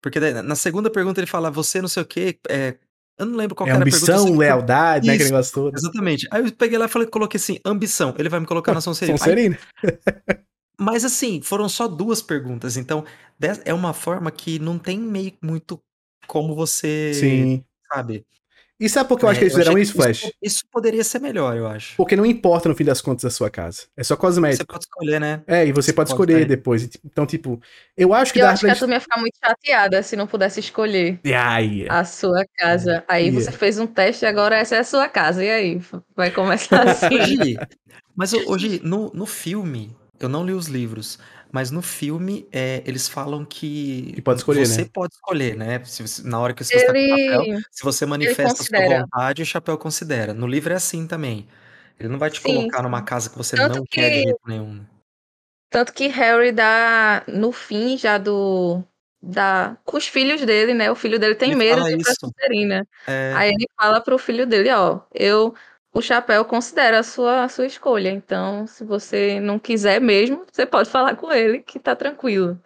Porque daí, na segunda pergunta ele fala, você não sei o quê, é, eu não lembro qual É que era a pergunta. ambição, lealdade, né? Aquele negócio todo. Exatamente. Aí eu peguei lá e falei, coloquei assim, ambição. Ele vai me colocar na Sonserina. Aí- Sonserina. mas assim, foram só duas perguntas. Então, é uma forma que não tem meio muito como você. Sim. Sabe? E sabe por que eu acho É, que eles achei fizeram isso, Flash? Isso poderia ser melhor, eu acho. Porque não importa no fim das contas a sua casa. É só Você cosmético. pode escolher, né? É, e você Você pode pode escolher depois. Então, tipo, eu acho que eu acho que a turma ia ficar muito chateada se não pudesse escolher Ai, a sua casa. Aí Ia. você fez um teste e agora essa é a sua casa. E aí? Vai começar assim. Hoje, mas ho- hoje, no, no filme, eu não li os livros, mas no filme é, eles falam que Que pode escolher, você né? pode escolher, né? Se você- na hora que você está com o chapéu, se você manifesta a sua vontade, o chapéu considera. No livro é assim também. Ele não vai te Sim, colocar numa casa que você Tanto não quer de que- jeito nenhum. Tanto que Harry dá no fim já do. Da, com os filhos dele, né? O filho dele tem Ele medo de ir pra. Sonserina. É, Aí ele fala pro filho dele, ó, eu o chapéu considera a sua a sua escolha. Então, se você não quiser mesmo, você pode falar com ele que tá tranquilo.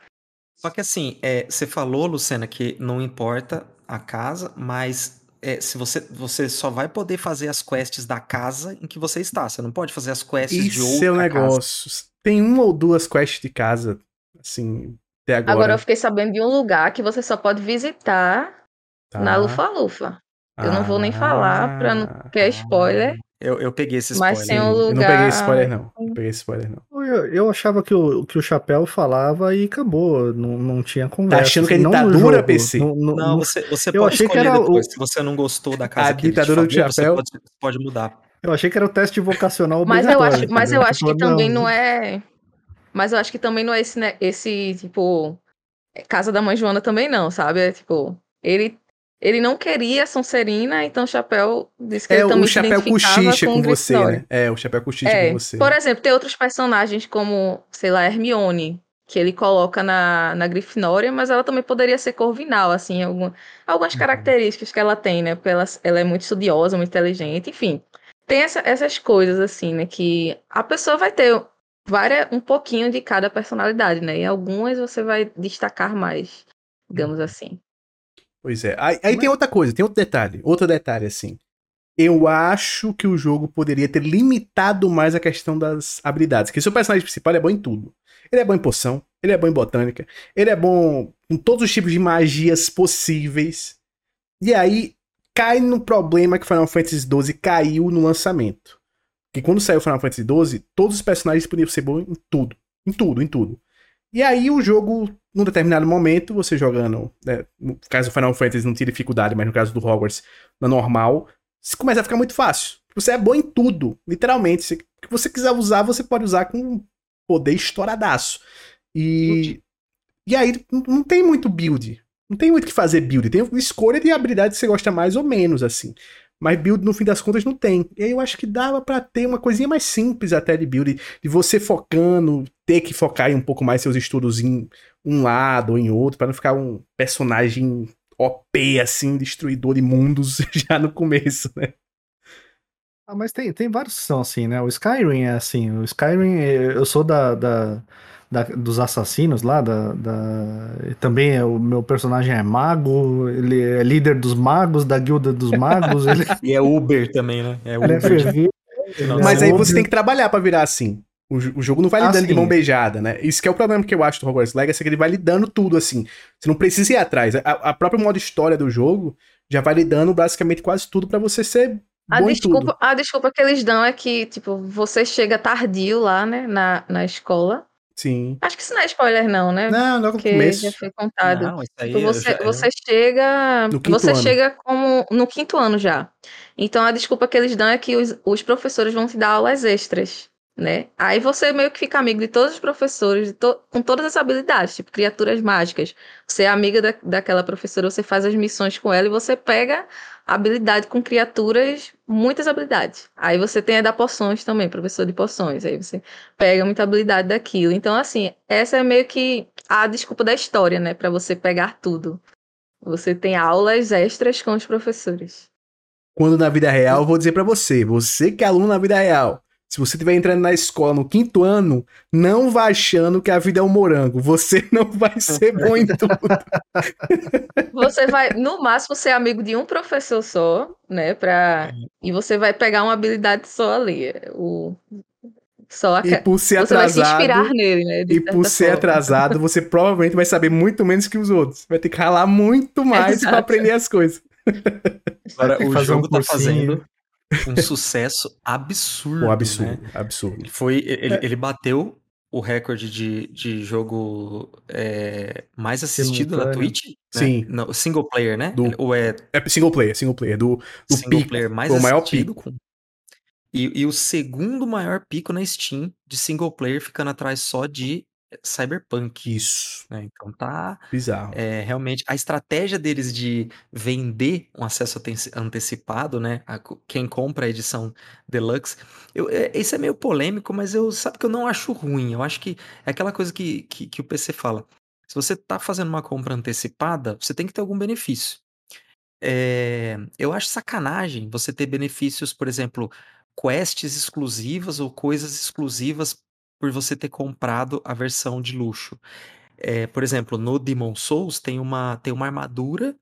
Só que assim, é, você falou, Lucena, que não importa a casa, mas é, se você, você só vai poder fazer as quests da casa em que você está. Você não pode fazer as quests de outra Isso é o casa. negócio. Tem uma ou duas quests de casa, assim, até agora. Agora eu fiquei sabendo de um lugar que você só pode visitar Tá. na Lufa-Lufa. Eu não vou nem falar, pra não Ah. ter spoiler. Eu, eu peguei esse Mas spoiler. tem um Eu não lugar- peguei esse spoiler, não. Não peguei esse spoiler, não. Eu, eu achava que o, que o Chapéu falava e acabou, não, não tinha conversa. achando que a ditadura, PC? no- no- Não, você, você pode achei que escolher era depois. o- Se você não gostou da casa A que ele te do falou, você chapéu. pode, pode mudar. Eu achei que era o teste vocacional Mas eu acho, mas eu acho que Tipo, também não é. Mas eu acho que também não é esse, né, esse tipo. é Casa da Mãe Joana também não, sabe? É tipo. Ele, ele não queria Sonserina, então o Chapéu disse que É ele também o se chapéu identificava cochicha com, com você, né? É, o chapéu cochicha É, com você. por exemplo, tem outros personagens como, sei lá, Hermione, que ele coloca na, na Grifinória, mas ela também poderia ser Corvinal, assim, algum, algumas Uhum. características que ela tem, né? Porque ela, ela é muito estudiosa, muito inteligente, enfim. Tem essa- essas coisas, assim, né? Que a pessoa vai ter várias, um pouquinho de cada personalidade, né? E algumas você vai destacar mais, digamos assim. Pois é. Aí, aí tem outra coisa, tem outro detalhe. Outro detalhe, assim. Eu acho que o jogo poderia ter limitado mais a questão das habilidades. Porque seu personagem principal é bom em tudo. Ele é bom em poção, ele é bom em botânica, ele é bom em todos os tipos de magias possíveis. E aí cai no problema que Final Fantasy XII caiu no lançamento. Que quando saiu Final Fantasy XII, todos os personagens podiam ser bons em tudo. Em tudo, em tudo. E aí o jogo, num determinado momento, você jogando, né, no caso do Final Fantasy não tinha dificuldade, mas no caso do Hogwarts, na normal, se começa a ficar muito fácil. Você é bom em tudo, literalmente. Se o que você quiser usar, você pode usar com poder estouradaço. E, e aí não- não tem muito build. Não tem muito o que fazer build. Tem escolha de habilidade que você gosta mais ou menos, assim. Mas build, no fim das contas, não tem. E aí eu acho que dava pra ter uma coisinha mais simples até de build. De você focando, ter que focar em um pouco mais seus estudos em um lado ou em outro, pra não ficar um personagem OP, assim, destruidor de mundos já no começo, né? Ah, mas tem, tem vários que são assim, né? O Skyrim é assim. O Skyrim, eh, eu sou da, da, da- dos assassinos lá, da, da- também é, o meu personagem é mago, ele é líder dos magos, da guilda dos magos, ele, E é Uber também, né? É é Uber. ele é Mas aí você ogro. tem que trabalhar pra virar assim. O, o jogo não vai Ah, lidando de sim. mão beijada, né? Isso que é o problema que eu acho do Hogwarts Legacy, é que ele vai lidando tudo assim. Você não precisa ir atrás. A, a própria modo história do jogo já vai lidando basicamente quase tudo pra você ser A desculpa, a desculpa que eles dão é que, tipo, você chega tardio lá, né, na, na escola. Sim. Acho que isso não é spoiler, não, né? Não, logo no Porque começo. já foi contado. Não, isso aí Tipo, você, já- eu- você chega. No quinto Você ano. chega como no quinto ano já. Então a desculpa que eles dão é que os, os professores vão te dar aulas extras, né? Aí você meio que fica amigo de todos os professores, to- com todas as habilidades, tipo criaturas mágicas. Você é amiga da, daquela professora, você faz as missões com ela e você pega habilidade com criaturas, muitas habilidades. Aí você tem a da poções também, professor de poções. Aí você pega muita habilidade daquilo. Então, assim, essa é meio que a desculpa da história, né? Pra você pegar tudo. Você tem aulas extras com os professores. Quando na vida real, vou dizer pra você, você que é aluno na vida real, se você estiver entrando na escola no quinto ano, não vá achando que a vida é um morango. Você não vai ser bom em tudo. Você vai, no máximo, ser amigo de um professor só, né? Pra... E você vai pegar uma habilidade só ali. O... Só a... E por ser Você vai se inspirar atrasado, nele, né? e por ser forma. atrasado, você provavelmente vai saber muito menos que os outros. Vai ter que ralar muito mais pra Exato. aprender as coisas. Agora, o fazer jogo um tá cursinho. fazendo um sucesso absurdo. Um absurdo, né? absurdo. Ele foi. Ele, ele bateu o recorde de, de jogo é, mais assistido na Simultâneo. Twitch. né? Sim. Não, single player, né? Do- Ou é É single player, single player. Do, do single pico. player mais o maior assistido. pico. E, e o segundo maior pico na Steam de single player, ficando atrás só de Cyberpunk. Isso. né? Então tá. Bizarro. É, realmente, a estratégia deles de vender um acesso antecipado, né? a quem compra a edição deluxe. Eu, é, isso é meio polêmico, mas eu sabe que eu não acho ruim. Eu acho que é aquela coisa que, que, que o PC fala. Se você tá fazendo uma compra antecipada, você tem que ter algum benefício. É, eu acho sacanagem você ter benefícios, por exemplo, quests exclusivas ou coisas exclusivas por você ter comprado a versão de luxo. É, por exemplo, no Demon Souls tem uma, tem uma armadura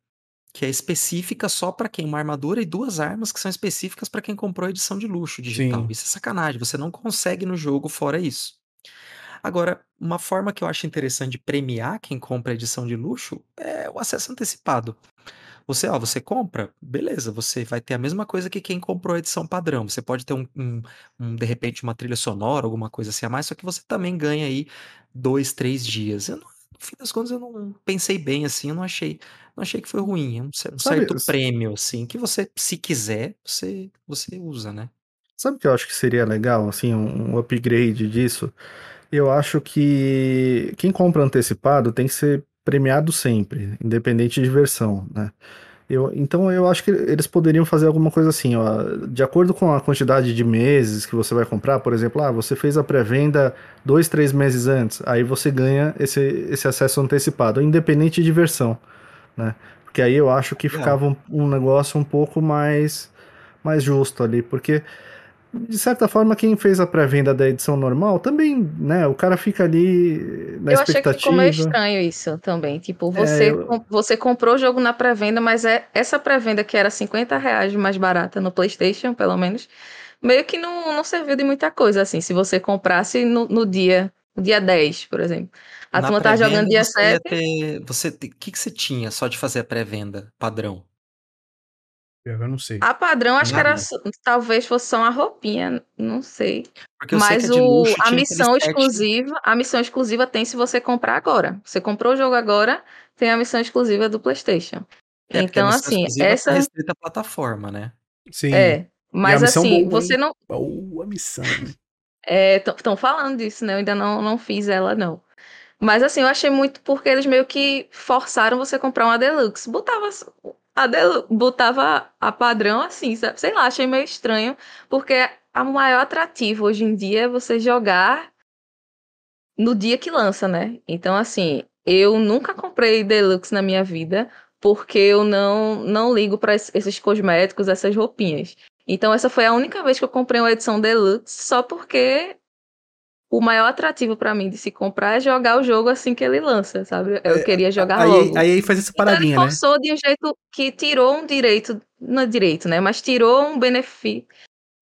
que é específica só para quem uma armadura e duas armas que são específicas para quem comprou a edição de luxo digital. Sim. Isso é sacanagem, você não consegue no jogo fora isso. Agora, uma forma que eu acho interessante de premiar quem compra a edição de luxo é o acesso antecipado. Você, ó, você compra, beleza, você vai ter a mesma coisa que quem comprou a edição padrão. Você pode ter um, um- um, de repente, uma trilha sonora, alguma coisa assim a mais, só que você também ganha aí dois, três dias. Eu não- no fim das contas, eu não pensei bem assim, eu não achei, não achei que foi ruim. É um, cer- um Sabe- certo prêmio, assim, que você, se quiser, você, você usa, né? Sabe o que eu acho que seria legal, assim, um upgrade disso? Eu acho que quem compra antecipado tem que ser premiado sempre, independente de versão, né? Eu, então eu acho que eles poderiam fazer alguma coisa assim, ó, de acordo com a quantidade de meses que você vai comprar, por exemplo, ah, você fez a pré-venda dois, três meses antes, aí você ganha esse, esse acesso antecipado, independente de versão, né? Porque aí eu acho que Legal. ficava um, um negócio um pouco mais, mais justo ali, porque de certa forma, quem fez a pré-venda da edição normal também, né? O cara fica ali na eu achei que ficou meio expectativa. estranho isso também. Tipo, você, eu- com- você comprou o jogo na pré-venda, mas é essa pré-venda que era 50 reais mais barata no PlayStation, pelo menos, meio que não, não serviu de muita coisa, assim. Se você comprasse no, no dia, no dia 10, por exemplo. A Na turma pré-venda, jogando dia você ia 7. ter, você, o que, que você tinha só de fazer a pré-venda padrão? Eu não sei. A padrão, acho que era Nada. talvez fosse só uma roupinha, não sei. Sei Mas a de o, a missão exclusiva, a missão exclusiva tem se você comprar agora. Você comprou o jogo agora, tem a missão exclusiva do PlayStation. É, então, assim, tá essa restrita à plataforma, né? Sim. é. Mas assim, boa, você não. Boa missão. Estão falando disso, né? Eu ainda não, não fiz ela, não. Mas assim, eu achei muito porque eles meio que forçaram você a comprar uma Deluxe. Botava a Deluxe, botava a padrão assim, sabe? Sei lá, achei meio estranho, porque o maior atrativo hoje em dia é você jogar no dia que lança, né? Então, assim, eu nunca comprei Deluxe na minha vida, porque eu não, não ligo para esses cosméticos, essas roupinhas. Então, essa foi a única vez que eu comprei uma edição Deluxe, só porque o maior atrativo para mim de se comprar é jogar o jogo assim que ele lança, sabe? Eu queria jogar aí, logo. aí faz essa Então ele paradinha, né? forçou de um jeito que tirou um direito, não é direito, né? Mas tirou um benefício,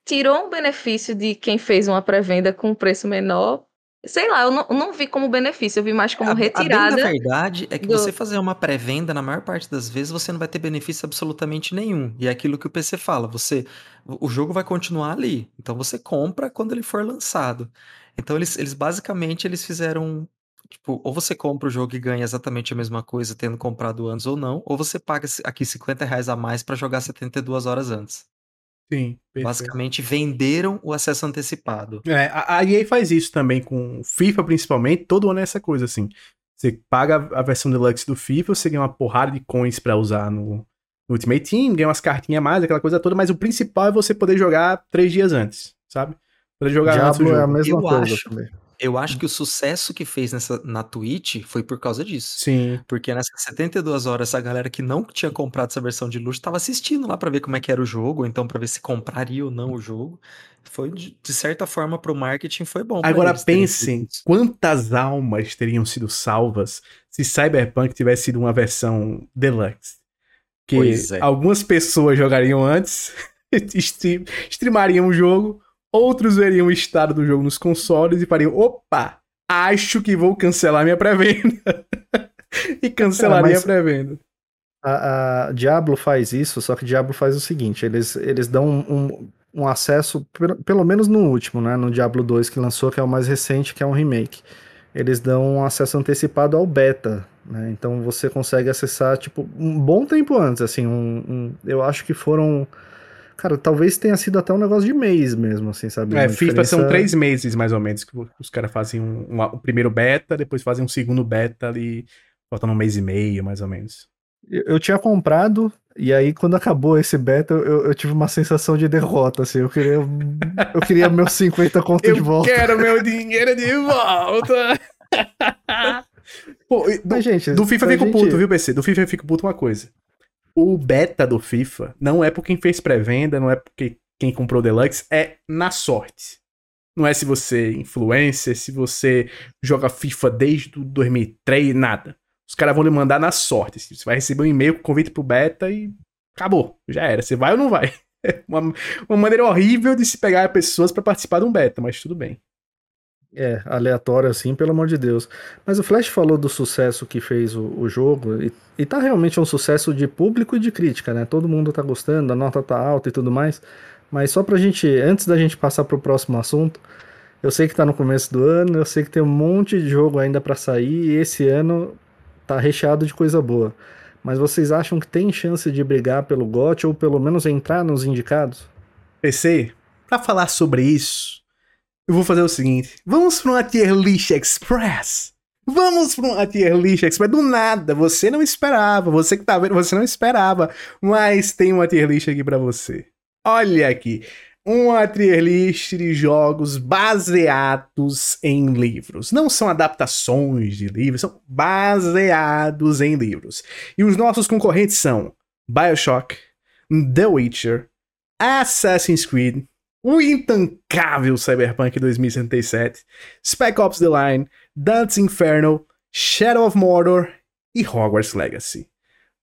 tirou um benefício de quem fez uma pré-venda com preço menor. Sei lá, eu não, não vi como benefício, eu vi mais como a, retirada. A verdade é que do- você fazer uma pré-venda, na maior parte das vezes, você não vai ter benefício absolutamente nenhum. E é aquilo que o PC fala, você o jogo vai continuar ali. Então você compra quando ele for lançado. Então eles, eles basicamente eles fizeram tipo, ou você compra o jogo e ganha exatamente a mesma coisa tendo comprado antes ou não, ou você paga aqui 50 reais a mais para jogar 72 horas antes. Sim, perfeito. Basicamente venderam o acesso antecipado. É, a, a EA faz isso também com FIFA, principalmente. Todo ano é essa coisa, assim. Você paga a versão deluxe do FIFA, você ganha uma porrada de coins pra usar no, no Ultimate Team, ganha umas cartinhas a mais, aquela coisa toda, mas o principal é você poder jogar três dias antes, sabe? Poder jogar antes do Diablo é a mesma Eu coisa acho. também. Eu acho que o sucesso que fez nessa, na Twitch foi por causa disso. Sim. Porque nessas 72 horas, essa galera que não tinha comprado essa versão de luxo tava assistindo lá pra ver como é que era o jogo, ou então pra ver se compraria ou não o jogo. Foi, de, de certa forma, pro marketing foi bom. Agora eles pensem quantas almas teriam sido salvas se Cyberpunk tivesse sido uma versão deluxe. Que Pois é. algumas pessoas jogariam antes, stream- streamariam o jogo, outros veriam o estado do jogo nos consoles e fariam: opa, acho que vou cancelar minha pré-venda. e cancelaria mas- a pré-venda. A, a Diablo faz isso, só que Diablo faz o seguinte: eles, eles dão um, um, um acesso, pelo, pelo menos no último, né? No Diablo 2 que lançou, que é o mais recente, que é um remake. Eles dão um acesso antecipado ao beta, né? Então você consegue acessar, tipo, um bom tempo antes, assim. Um, um- eu acho que foram. Cara, talvez tenha sido até um negócio de mês mesmo, assim, sabe? É, Uma FIFA são diferença- três meses, mais ou menos, que os caras fazem um, um- o primeiro beta, depois fazem um segundo beta ali, faltando um mês e meio, mais ou menos. Eu, eu tinha comprado, e aí quando acabou esse beta, eu, eu tive uma sensação de derrota, assim. Eu queria, eu queria meus 50 conto de volta. quero meu dinheiro de volta! Pô, do, Mas, gente, do FIFA eu fico gente- puto, viu, PC? Do FIFA eu fico puto uma coisa. O beta do FIFA não é por quem fez pré-venda, não é porque quem comprou Deluxe, é na sorte. Não é se você é influencer, se você joga FIFA desde o 2003, nada. Os caras vão lhe mandar na sorte. Assim. Você vai receber um e-mail com convite pro beta e acabou. Já era. Você vai ou não vai? uma, uma maneira horrível de se pegar pessoas para participar de um beta, mas tudo bem. É, aleatório assim, pelo amor de Deus. Mas o Flash falou do sucesso que fez o, o jogo, e, e tá realmente um sucesso de público e de crítica, né? Todo mundo tá gostando, a nota tá alta e tudo mais. Mas só pra gente, antes da gente passar pro próximo assunto, eu sei que tá no começo do ano, eu sei que tem um monte de jogo ainda para sair, e esse ano tá recheado de coisa boa. Mas vocês acham que tem chance de brigar pelo GOT ou pelo menos entrar nos indicados? PC, para falar sobre isso, eu vou fazer o seguinte: vamos para uma tier list express. Vamos para uma tier list express. Do nada, você não esperava. Você que tá vendo, você não esperava. Mas tem uma tier list aqui para você. Olha aqui. Uma tier list de jogos baseados em livros. Não são adaptações de livros, são baseados em livros. E os nossos concorrentes são Bioshock, The Witcher, Assassin's Creed, o intancável Cyberpunk 2077, Spec Ops The Line, Dante's Inferno, Shadow of Mordor e Hogwarts Legacy.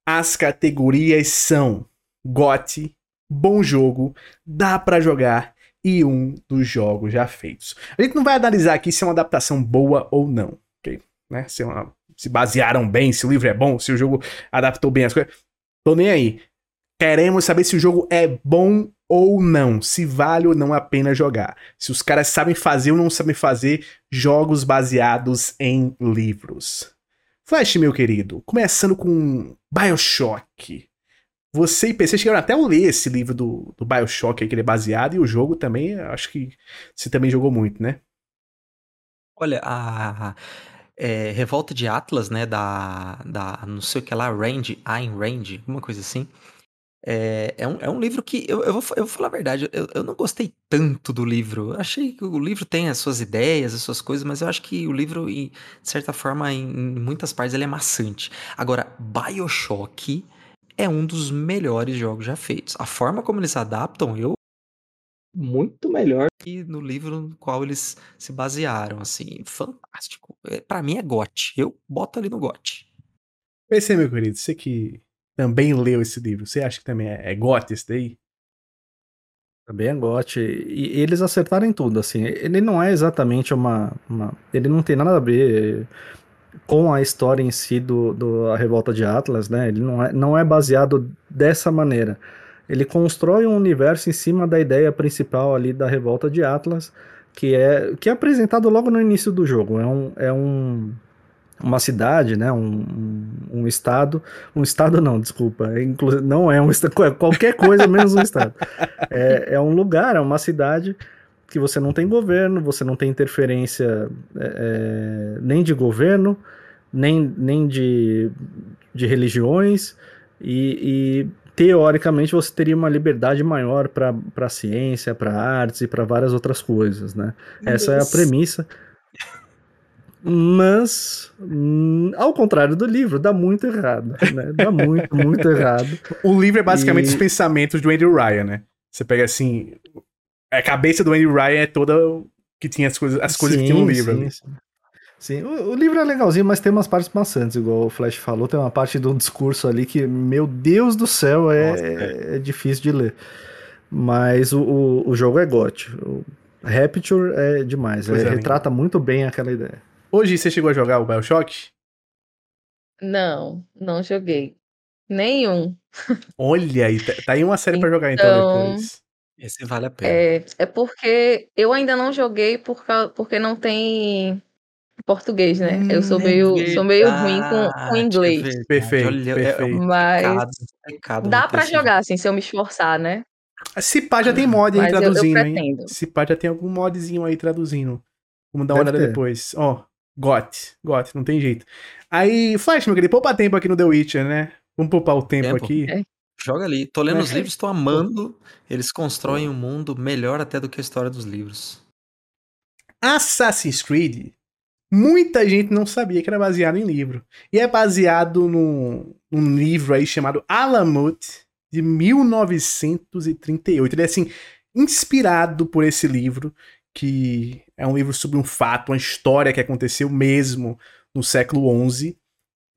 As categorias são GOT, Bom Jogo, Dá para Jogar e um dos jogos já feitos. A gente não vai analisar aqui se é uma adaptação boa ou não, ok? Né? Se, é uma, se basearam bem, se o livro é bom, se o jogo adaptou bem as coisas. Tô nem aí. Queremos saber se o jogo é bom ou não, se vale ou não a pena jogar. Se os caras sabem fazer ou não sabem fazer jogos baseados em livros. Flash, meu querido, começando com Bioshock. Você e PC chegaram até a ler esse livro do, do Bioshock que ele é baseado, e o jogo também, acho que você também jogou muito, né? Olha, a é, Revolta de Atlas, né, da, da não sei o que lá, Range, Ayn Rand, alguma coisa assim, é, é, um, é um livro que, eu, eu, vou, eu vou falar a verdade, eu, eu não gostei tanto do livro. Eu achei que o livro tem as suas ideias, as suas coisas, mas eu acho que o livro, de certa forma, em, em muitas partes, ele é maçante. Agora, Bioshock é um dos melhores jogos já feitos. A forma como eles adaptam, eu muito melhor que no livro no qual eles se basearam, assim, fantástico. É, para mim é GOT. Eu boto ali no GOT. Pensei, meu querido, você que também leu esse livro. Você acha que também é, é GOT esse daí? Também é GOT. E eles acertaram em tudo, assim. Ele não é exatamente uma, uma, Ele não tem nada a ver com a história em si do, do a Revolta de Atlas, né? Ele não é, não é baseado dessa maneira. Ele constrói um universo em cima da ideia principal ali da Revolta de Atlas, que é, que é apresentado logo no início do jogo. É um, é um uma cidade, né, um, um, estado, um estado não, desculpa, não é um estado, qualquer coisa menos um estado. É, é, um lugar, é uma cidade que você não tem governo, você não tem interferência é, é nem de governo, nem, nem de, de religiões, e, e teoricamente você teria uma liberdade maior para a ciência, para artes e para várias outras coisas, né? Essa é a premissa. Mas, hum, ao contrário do livro, dá muito errado, né? Dá muito, muito errado. O livro é basicamente e... os pensamentos do Andy Ryan, né? Você pega assim. A cabeça do Andy Ryan é toda que tinha as coisas, as coisas sim, que tinha no livro. Sim, sim. sim. O, o, livro é legalzinho, mas tem umas partes maçantes, igual o Flash falou. Tem uma parte do discurso ali que, meu Deus do céu, é, Nossa, é. é difícil de ler. Mas o, o, o jogo é gote. O Rapture é demais. É, retrata muito bem aquela ideia. Hoje você chegou a jogar o Bioshock? Não, não joguei. Nenhum. Olha aí, tá, tá aí uma série então, pra jogar então, então depois. Esse vale a pena. É, é porque eu ainda não joguei por, porque não tem português, né? Hum, eu sou meio, sou meio ruim com, com inglês. Perfeito, perfeito. perfeito. Mas pecado, pecado dá para jogar, assim, se eu me esforçar, né? Se pá já tem mod aí traduzindo, eu, eu hein? Se pá já tem algum modzinho aí traduzindo. Vamos dar uma Deve olhada ter. depois. Ó, Got, got, não tem jeito. Aí, Flash, meu querido, poupa tempo aqui no The Witcher, né? Vamos poupar o tempo, tempo. aqui. É. Joga ali. Tô lendo é. os livros, tô amando. Eles constroem um mundo melhor até do que a história dos livros. Assassin's Creed, muita gente não sabia que era baseado em livro. E é baseado num, num livro aí chamado Alamut, de 1938. Ele é assim, inspirado por esse livro, que é um livro sobre um fato, uma história que aconteceu mesmo no século XI.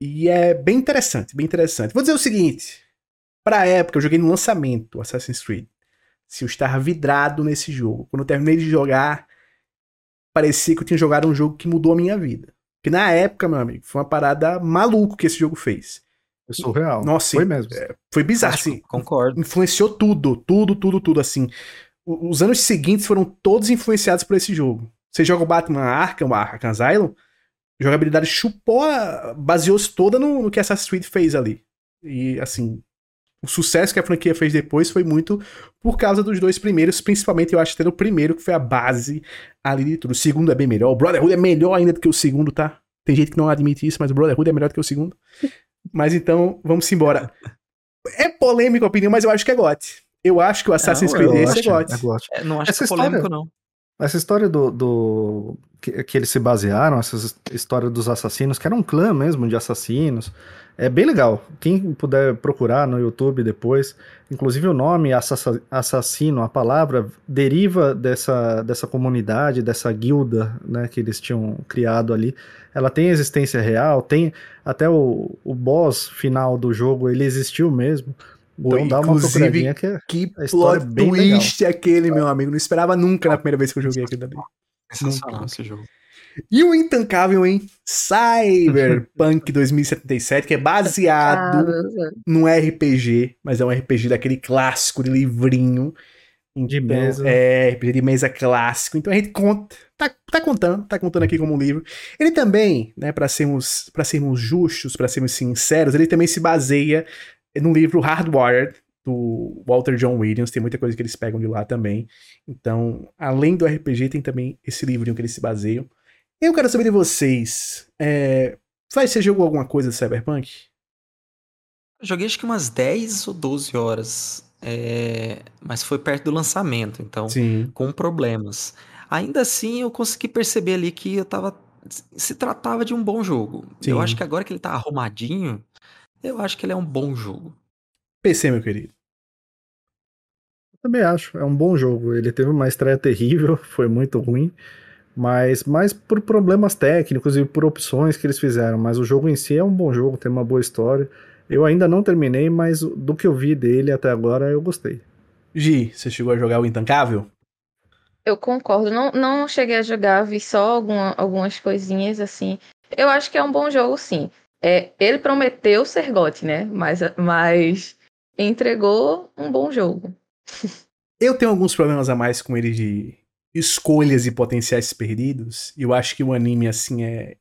E é bem interessante, bem interessante. Vou dizer o seguinte: pra época, eu joguei no lançamento Assassin's Creed. Se eu estava vidrado nesse jogo. Quando eu terminei de jogar, parecia que eu tinha jogado um jogo que mudou a minha vida. Que na época, meu amigo, foi uma parada maluco que esse jogo fez. Foi surreal. Nossa, foi mesmo. É, foi bizarro, Acho- assim. Concordo. Influenciou tudo, tudo, tudo, tudo, assim. Os anos seguintes foram todos influenciados por esse jogo. Você joga o Batman Arkham, Arkham Asylum, jogabilidade chupou, baseou-se toda no, no que Assassin's Creed fez ali. E, assim, o sucesso que a franquia fez depois foi muito por causa dos dois primeiros, principalmente eu acho até o primeiro, que foi a base ali de tudo. O segundo é bem melhor. O Brotherhood é melhor ainda do que o segundo, tá? Tem gente que não admite isso, mas o Brotherhood é melhor do que o segundo. Mas então, vamos embora. É polêmica a opinião, mas eu acho que é GOT. Eu acho que o Assassin's Não, Creed Eu esse é GOT. é GOT. É, não acho Essa que é história- polêmico, não. Essa história do. do que, que eles se basearam, essa his- história dos assassinos, que era um clã mesmo de assassinos. É bem legal. Quem puder procurar no YouTube depois. Inclusive o nome assassino, a palavra, deriva dessa, dessa comunidade, dessa guilda né, que eles tinham criado ali. Ela tem existência real, tem até o, o boss final do jogo, ele existiu mesmo. Então Oi, dá uma inclusive, que Que plot é bem legal. twist aquele, meu amigo. Não esperava nunca na primeira vez que eu joguei. Sensacional Nunca. esse jogo. E o intancável, hein? Cyberpunk 2077, que é Ah, baseado Deus. num RPG, mas é um RPG daquele clássico de livrinho. De Então, mesa. É, RPG de mesa clássico. Então a gente conta, tá, tá contando, tá contando aqui como um livro. Ele também, né, para sermos, para sermos justos, para sermos sinceros, ele também se baseia no livro Hardwired do Walter John Williams, tem muita coisa que eles pegam de lá também. Então, além do RPG, tem também esse livrinho que eles se baseiam. Eu quero saber de vocês, é, Flash, você jogou alguma coisa de Cyberpunk? Joguei acho que umas 10 ou 12 horas. é, Mas foi perto do lançamento, então. Sim. com problemas. Ainda assim, eu consegui perceber ali que eu tava. Se tratava de um bom jogo. Eu Sim. acho que agora que ele tá arrumadinho, eu acho que ele é um bom jogo. PC, meu querido. Também acho, é um bom jogo. Ele teve uma estreia terrível, foi muito ruim, mas mais por problemas técnicos e por opções que eles fizeram. Mas o jogo em si é um bom jogo, tem uma boa história. Eu ainda não terminei, mas do que eu vi dele até agora eu gostei. Gi, você chegou a jogar o Intancável? Eu concordo. Não, não cheguei a jogar, vi só alguma- algumas coisinhas assim. Eu acho que é um bom jogo, sim. É, ele prometeu ser GOT, né? Mas, mas entregou um bom jogo. Eu tenho alguns problemas a mais com ele de escolhas e potenciais perdidos. Eu acho que o anime, assim, é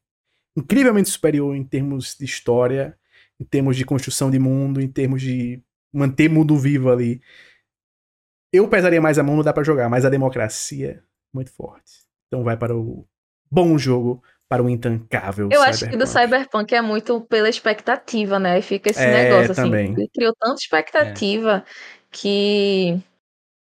incrivelmente superior em termos de história, em termos de construção de mundo, em termos de manter mundo vivo ali. Eu pesaria mais a mão, não dá pra jogar, mas a democracia é muito forte. Então vai para o bom jogo, para o intancável Eu acho que do Cyberpunk. É muito pela expectativa, né? E fica esse É, negócio assim. também. Ele criou tanta expectativa que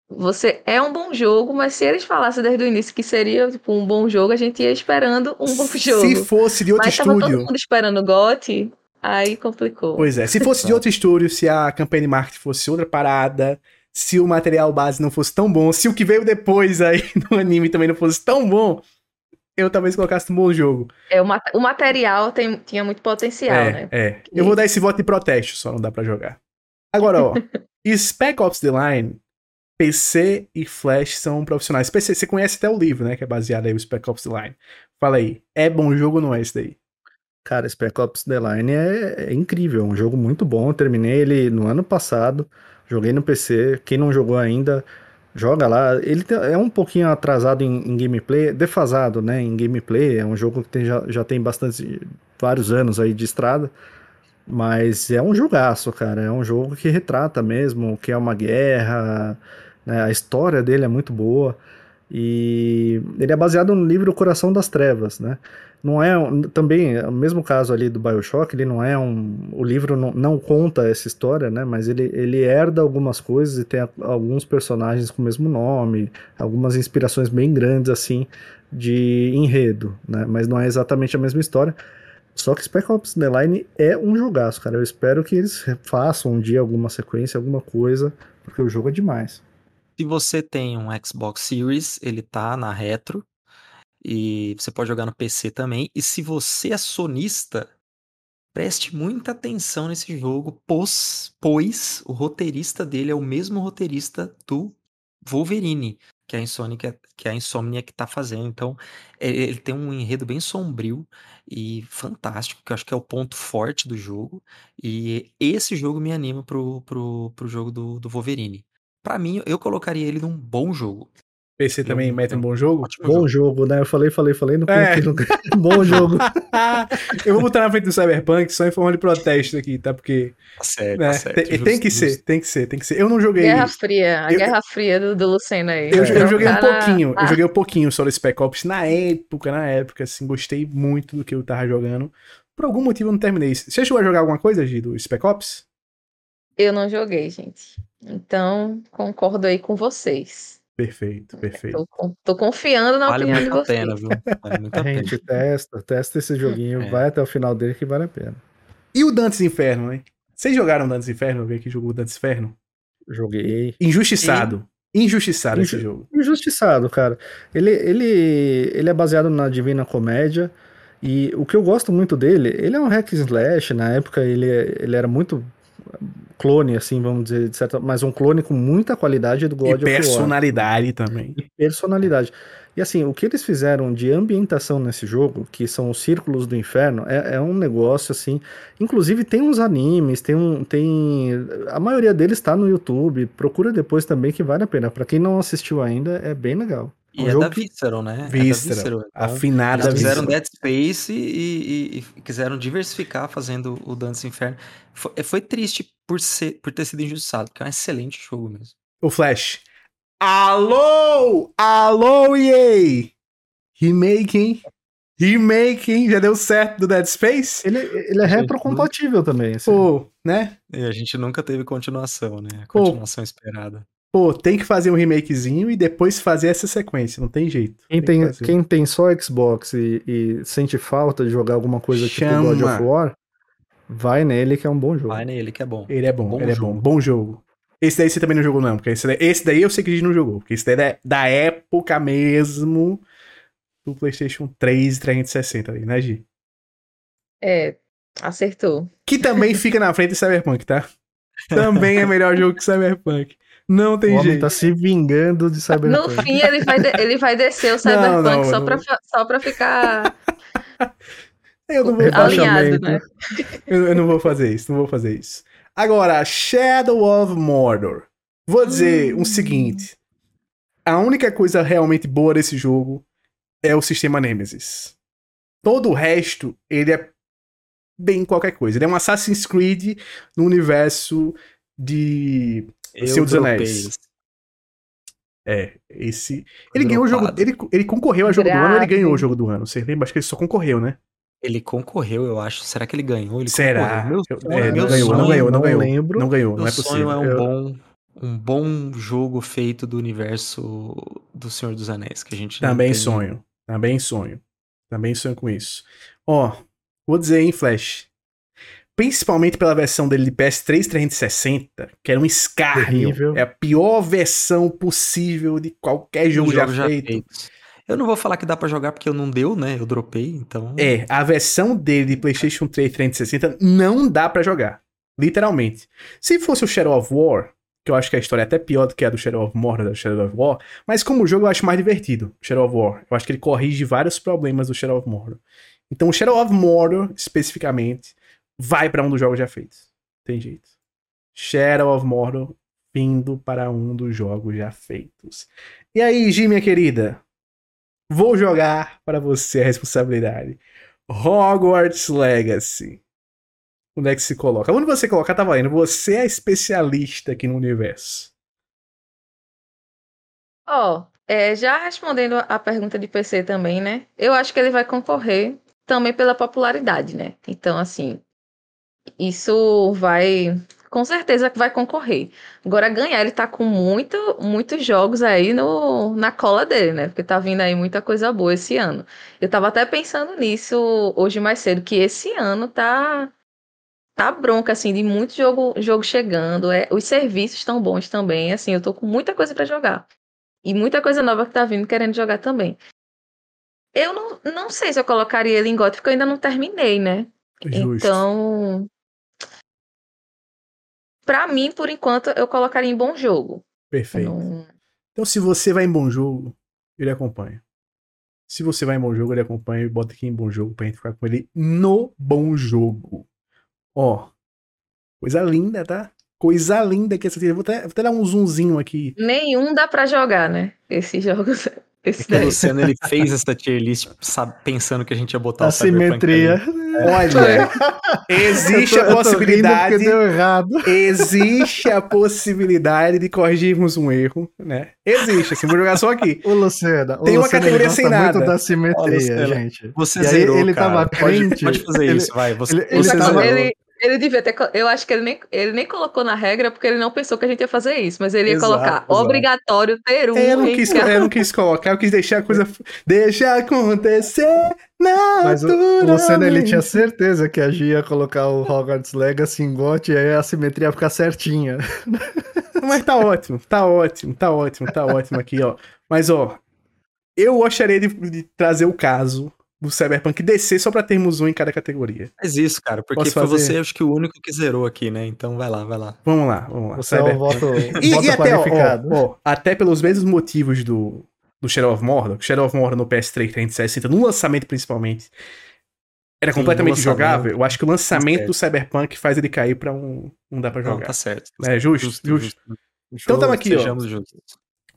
você é um bom jogo, mas se eles falassem desde o início que seria tipo, um bom jogo, a gente ia esperando um bom jogo. Se fosse de outro mas tava todo estúdio. mundo esperando o GOT, aí complicou. Pois é, se fosse de outro estúdio, se a campanha de marketing fosse outra parada, se o material base não fosse tão bom, se o que veio depois aí no anime também não fosse tão bom, eu talvez colocasse um bom jogo. É, o, mat- o material tem- tinha muito potencial, é, né? é. Eu vou dar esse voto de protesto, só não dá pra jogar. Agora, ó, Spec Ops The Line, PC e Flash são profissionais. PC, você conhece até o livro, né, que é baseado aí no Spec Ops The Line. Fala aí, é bom jogo ou não é esse daí? Cara, Spec Ops The Line é, é incrível, é um jogo muito bom. Eu terminei ele no ano passado, joguei no PC. Quem não jogou ainda, joga lá. Ele é um pouquinho atrasado em, em gameplay, defasado, né? Em gameplay. É um jogo que tem- já, já tem bastante, vários anos aí de estrada. Mas é um jogaço, cara. É um jogo que retrata mesmo o que é uma guerra. né? A história dele é muito boa. E ele é baseado no livro Coração das Trevas, né? Não é também o mesmo caso ali do BioShock, ele não é um o livro não, não conta essa história, né, mas ele, ele herda algumas coisas e tem a- alguns personagens com o mesmo nome, algumas inspirações bem grandes assim de enredo, né, mas não é exatamente a mesma história. Só que Spec Ops The Line é um jogaço, cara. Eu espero que eles façam um dia alguma sequência, alguma coisa, porque o jogo é demais. Se você tem um Xbox Series, ele tá na retro. E você pode jogar no PC também. E se você é sonista, preste muita atenção nesse jogo, pois, pois o roteirista dele é o mesmo roteirista do Wolverine, que a Insomniac, que a Insomniac tá fazendo. Então, é, ele tem um enredo bem sombrio e fantástico, que eu acho que é o ponto forte do jogo. E esse jogo me anima pro, pro, pro jogo do, do Wolverine. Pra mim, eu colocaria ele num bom jogo. PC também Eu- mete um eu- bom jogo? Ótimo Bom jogo. jogo, né? Eu falei, falei, falei, não É. coloquei nunca. Bom jogo. eu vou botar na frente do Cyberpunk só em forma de protesto aqui, tá? Porque Tá certo, né, tá certo. tem, tem que ser, tem que ser, tem que ser. Eu não joguei. Guerra Fria, a Eu- Guerra Fria do, do Luceno aí. Eu, eu joguei um pouquinho, eu Ah, joguei um pouquinho só do Spec Ops na época, na época, assim, gostei muito do que eu tava jogando. Por algum motivo eu não terminei. Você chegou a jogar alguma coisa, Gi, do Spec Ops? Eu não joguei, gente. Então, concordo aí com vocês. Perfeito, perfeito. Tô, tô confiando na Vale opinião de muito a vocês. pena, viu? Vale muito a pena. Gente, testa, testa esse joguinho, É. vai até o final dele que vale a pena. E o Dantes Inferno, hein? Vocês jogaram Dantes Inferno? Eu vi que jogou Dantes Inferno. Joguei. Injustiçado. Injustiçado esse Inju- jogo. Injustiçado, cara. Ele, ele, ele é baseado na Divina Comédia. E o que eu gosto muito dele, ele é um hack and slash. Na época ele, ele era muito clone, assim, vamos dizer, de certa, mas um clone com muita qualidade do God E of War. personalidade também. e personalidade. E assim, o que eles fizeram de ambientação nesse jogo, que são os círculos do inferno, é, é um negócio assim. Inclusive tem uns animes, tem um. Tem. A maioria deles tá no YouTube. Procura depois também que vale a pena. Pra quem não assistiu ainda, é bem legal. E Um é jogo da que- Visceral, né? É da Visceral. então, Afinada Eles fizeram Visceral. Dead Space e, e- e quiseram diversificar fazendo o Dantes Inferno. Foi, foi triste por, ser, por ter sido injustiçado, porque é um excelente jogo mesmo. O Flash. Alô! Alô, EA! Remake, hein? Remake, hein? Já deu certo do Dead Space? Ele, ele é retrocompatível também. assim. Pô, né? E a gente nunca teve continuação, né? A Pô. continuação esperada. Pô, tem que fazer um remakezinho e depois fazer essa sequência. Não tem jeito. Quem que tem, fazer. quem tem só Xbox e, e sente falta de jogar alguma coisa tipo God Chama. of War, vai nele que é um bom jogo. Vai nele que é bom. Ele é bom, Bom ele é jogo. bom. Bom jogo. Esse daí você também não jogou, não. Porque esse daí, esse daí eu sei que a gente não jogou. Porque esse daí é da época mesmo do PlayStation 3 e 360 ali, né, Gi? É, acertou. Que também fica na frente do Cyberpunk, tá? Também é melhor jogo que Cyberpunk. Não O tem homem jeito. tá se vingando de No Cyberpunk. fim, ele vai, de- ele vai descer o Cyberpunk não, só, não. pra, fa- só pra ficar Eu não vou alinhado, né? Eu, eu não vou fazer isso, não vou fazer isso. Agora, Shadow of Mordor. Vou dizer Hum. o seguinte: a única coisa realmente boa desse jogo é o sistema Nemesis. Todo o resto, ele é bem qualquer coisa. Ele é um Assassin's Creed no universo de. Eu Senhor dos Anéis. É, esse. Ele ganhou o jogo. Dropado. Ele, ele concorreu ao jogo do ano ou ele Grave. ganhou o jogo do ano? Você lembra? Acho que ele só concorreu, né? Ele concorreu, eu acho. Será que ele ganhou? Ele Será? Meu Eu- sonho, é, meu não ganhou, não sonho- ganhou, não não ganhou. lembro. Não ganhou, não Meu é sonho possível. é um Eu- bom, um bom jogo feito do universo do Senhor dos Anéis, que a gente não Também sonho. Também sonho. Também sonho com isso. Ó, vou dizer em Flash. Principalmente pela versão dele de PS3 360, que era um escárnio. Terrível. É a pior versão possível de qualquer um jogo já, jogo feito. feitos. Eu não vou falar que dá pra jogar porque eu não deu, né? Eu dropei, então. É, a versão dele de PlayStation 3 360 não dá pra jogar. Literalmente. Se fosse o Shadow of War, que eu acho que a história é até pior do que a do Shadow of Mordor, da Shadow of War, mas como jogo eu acho mais divertido, o Shadow of War. Eu acho que ele corrige vários problemas do Shadow of Mordor. Então o Shadow of Mordor, especificamente, vai pra um dos jogos já feitos. Tem jeito. Shadow of Mordor vindo para um dos jogos já feitos. E aí, Gi, minha querida? Vou jogar para você a responsabilidade. Hogwarts Legacy. Onde é que se coloca? Onde você colocar, tá valendo. Você é especialista aqui no universo. Ó, é, já respondendo a pergunta de PC também, né? Eu acho que ele vai concorrer também pela popularidade, né? Então, assim, isso vai. Com certeza vai concorrer. Agora, ganhar, ele tá com muito, muitos jogos aí no, na cola dele, né? Porque tá vindo aí muita coisa boa esse ano. Eu tava até pensando nisso hoje mais cedo, que esse ano tá. Tá bronca, assim, de muito jogo, jogo chegando. É, os serviços estão bons também. Assim, eu tô com muita coisa pra jogar. E muita coisa nova que tá vindo querendo jogar também. Eu não, não sei se eu colocaria ele em porque eu ainda não terminei, né? Justo. Então, pra mim, por enquanto, eu colocaria em bom jogo. Perfeito. Não- Então, se você vai em bom jogo, ele acompanha. Se você vai em bom jogo, ele acompanha e bota aqui em bom jogo pra gente ficar com ele no bom jogo. Ó, coisa linda, tá? Coisa linda que essa trilha. Vou até, vou até dar um zoomzinho aqui. Nenhum dá pra jogar, né? Esses jogos. Esse É que o. Luciano ele fez essa tier list sabe, pensando que a gente ia botar o Cyberpunk Assimetria. ali. Olha, existe Eu tô- a eu tô rindo possibilidade. porque deu errado. Existe a possibilidade de corrigirmos um erro, né? Existe, assim, vou jogar só aqui. O Lucena. o Tem uma Lucena, categoria sem nada. muito da simetria, Lucena, gente. Você E aí zerou, ele cara. tava pode, crente, pode fazer ele- isso, vai. Você, ele- Ele, você ele tava- zerou. ele- ele devia ter. co- Eu acho que ele nem, ele nem colocou na regra porque ele não pensou que a gente ia fazer isso. Mas ele ia Exato, colocar exato. obrigatório ter um. É, eu, não quis, eu não quis colocar, eu quis deixar a coisa. Deixa acontecer Mas o, o Lucena, ele tinha certeza que a Gia ia colocar o Hogwarts Legacy em GOT e aí a simetria ia ficar certinha. Mas tá ótimo, tá ótimo, tá ótimo, tá ótimo aqui, ó. Mas, ó, eu gostaria de, de trazer o caso do Cyberpunk descer só pra termos um em cada categoria. Faz isso, cara, porque Posso foi fazer? você, acho que o único que zerou aqui, né? Então vai lá, vai lá. Vamos lá, vamos lá. Você é um voto, E, voto e até, ó, qualificado. ó, até pelos mesmos motivos do, do Shadow of Mordor, que Shadow of Mordor no PS3 360, no lançamento principalmente, era Sim, completamente jogável. Eu acho que o lançamento certo. do Cyberpunk faz ele cair pra um. Não dá pra Não, jogar. tá certo. É justo, justo. Então tamo aqui, ó. Justos.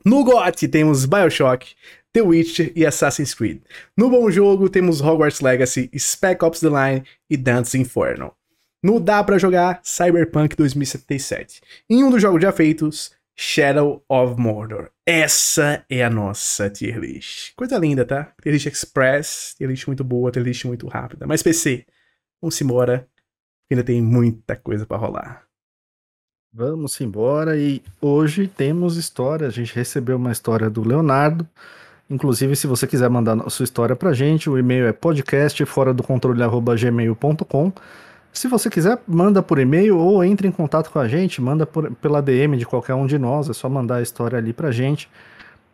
No GOT temos Bioshock, The Witcher e Assassin's Creed. No Bom Jogo temos Hogwarts Legacy, Spec Ops The Line e Dante's Inferno. No Dá Pra Jogar, Cyberpunk 2077. Em um dos jogos já feitos, Shadow of Mordor. Essa é a nossa tier list. Coisa linda, tá? Tier list express, tier list muito boa, tier list muito rápida. Mas PC, vamos embora, ainda tem muita coisa pra rolar. Vamos embora e hoje temos história. A gente recebeu uma história do Leonardo. Inclusive, se você quiser mandar sua história pra gente, o e-mail é podcast fora do controle gmail.com. Se você quiser, manda por e-mail ou entre em contato com a gente, manda por- pela DM de qualquer um de nós, é só mandar a história ali pra gente.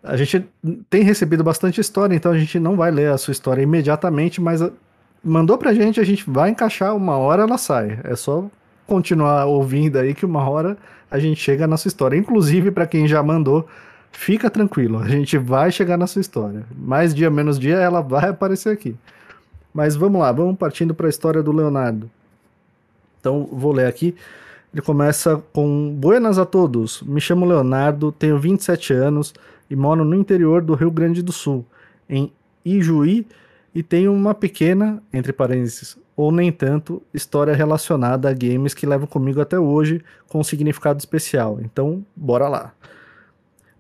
A gente tem recebido bastante história, então a gente não vai ler a sua história imediatamente, mas a- mandou pra gente, a gente vai encaixar, uma hora ela sai. É só continuar ouvindo aí que uma hora a gente chega na sua história. Inclusive, para quem já mandou, fica tranquilo, a gente vai chegar na sua história. Mais dia, menos dia, ela vai aparecer aqui. Mas vamos lá, vamos partindo para a história do Leonardo. Então, vou ler aqui. Ele começa com Buenas a todos. Me chamo Leonardo, tenho 27 anos e moro no interior do Rio Grande do Sul, em Ijuí, e tenho uma pequena, entre parênteses, ou nem tanto, história relacionada a games que levam comigo até hoje com um significado especial. Então, bora lá.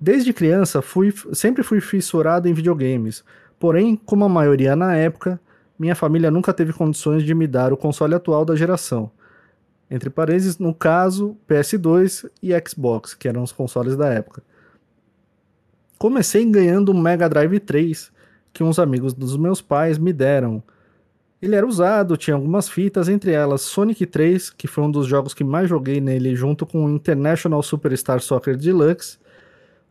Desde criança, fui, sempre fui fissurado em videogames. Porém, como a maioria na época, minha família nunca teve condições de me dar o console atual da geração. Entre parênteses, no caso, PS2 e Xbox, que eram os consoles da época. Comecei ganhando um Mega Drive 3, que uns amigos dos meus pais me deram. Ele era usado, tinha algumas fitas, entre elas Sonic 3, que foi um dos jogos que mais joguei nele, junto com o International Superstar Soccer Deluxe,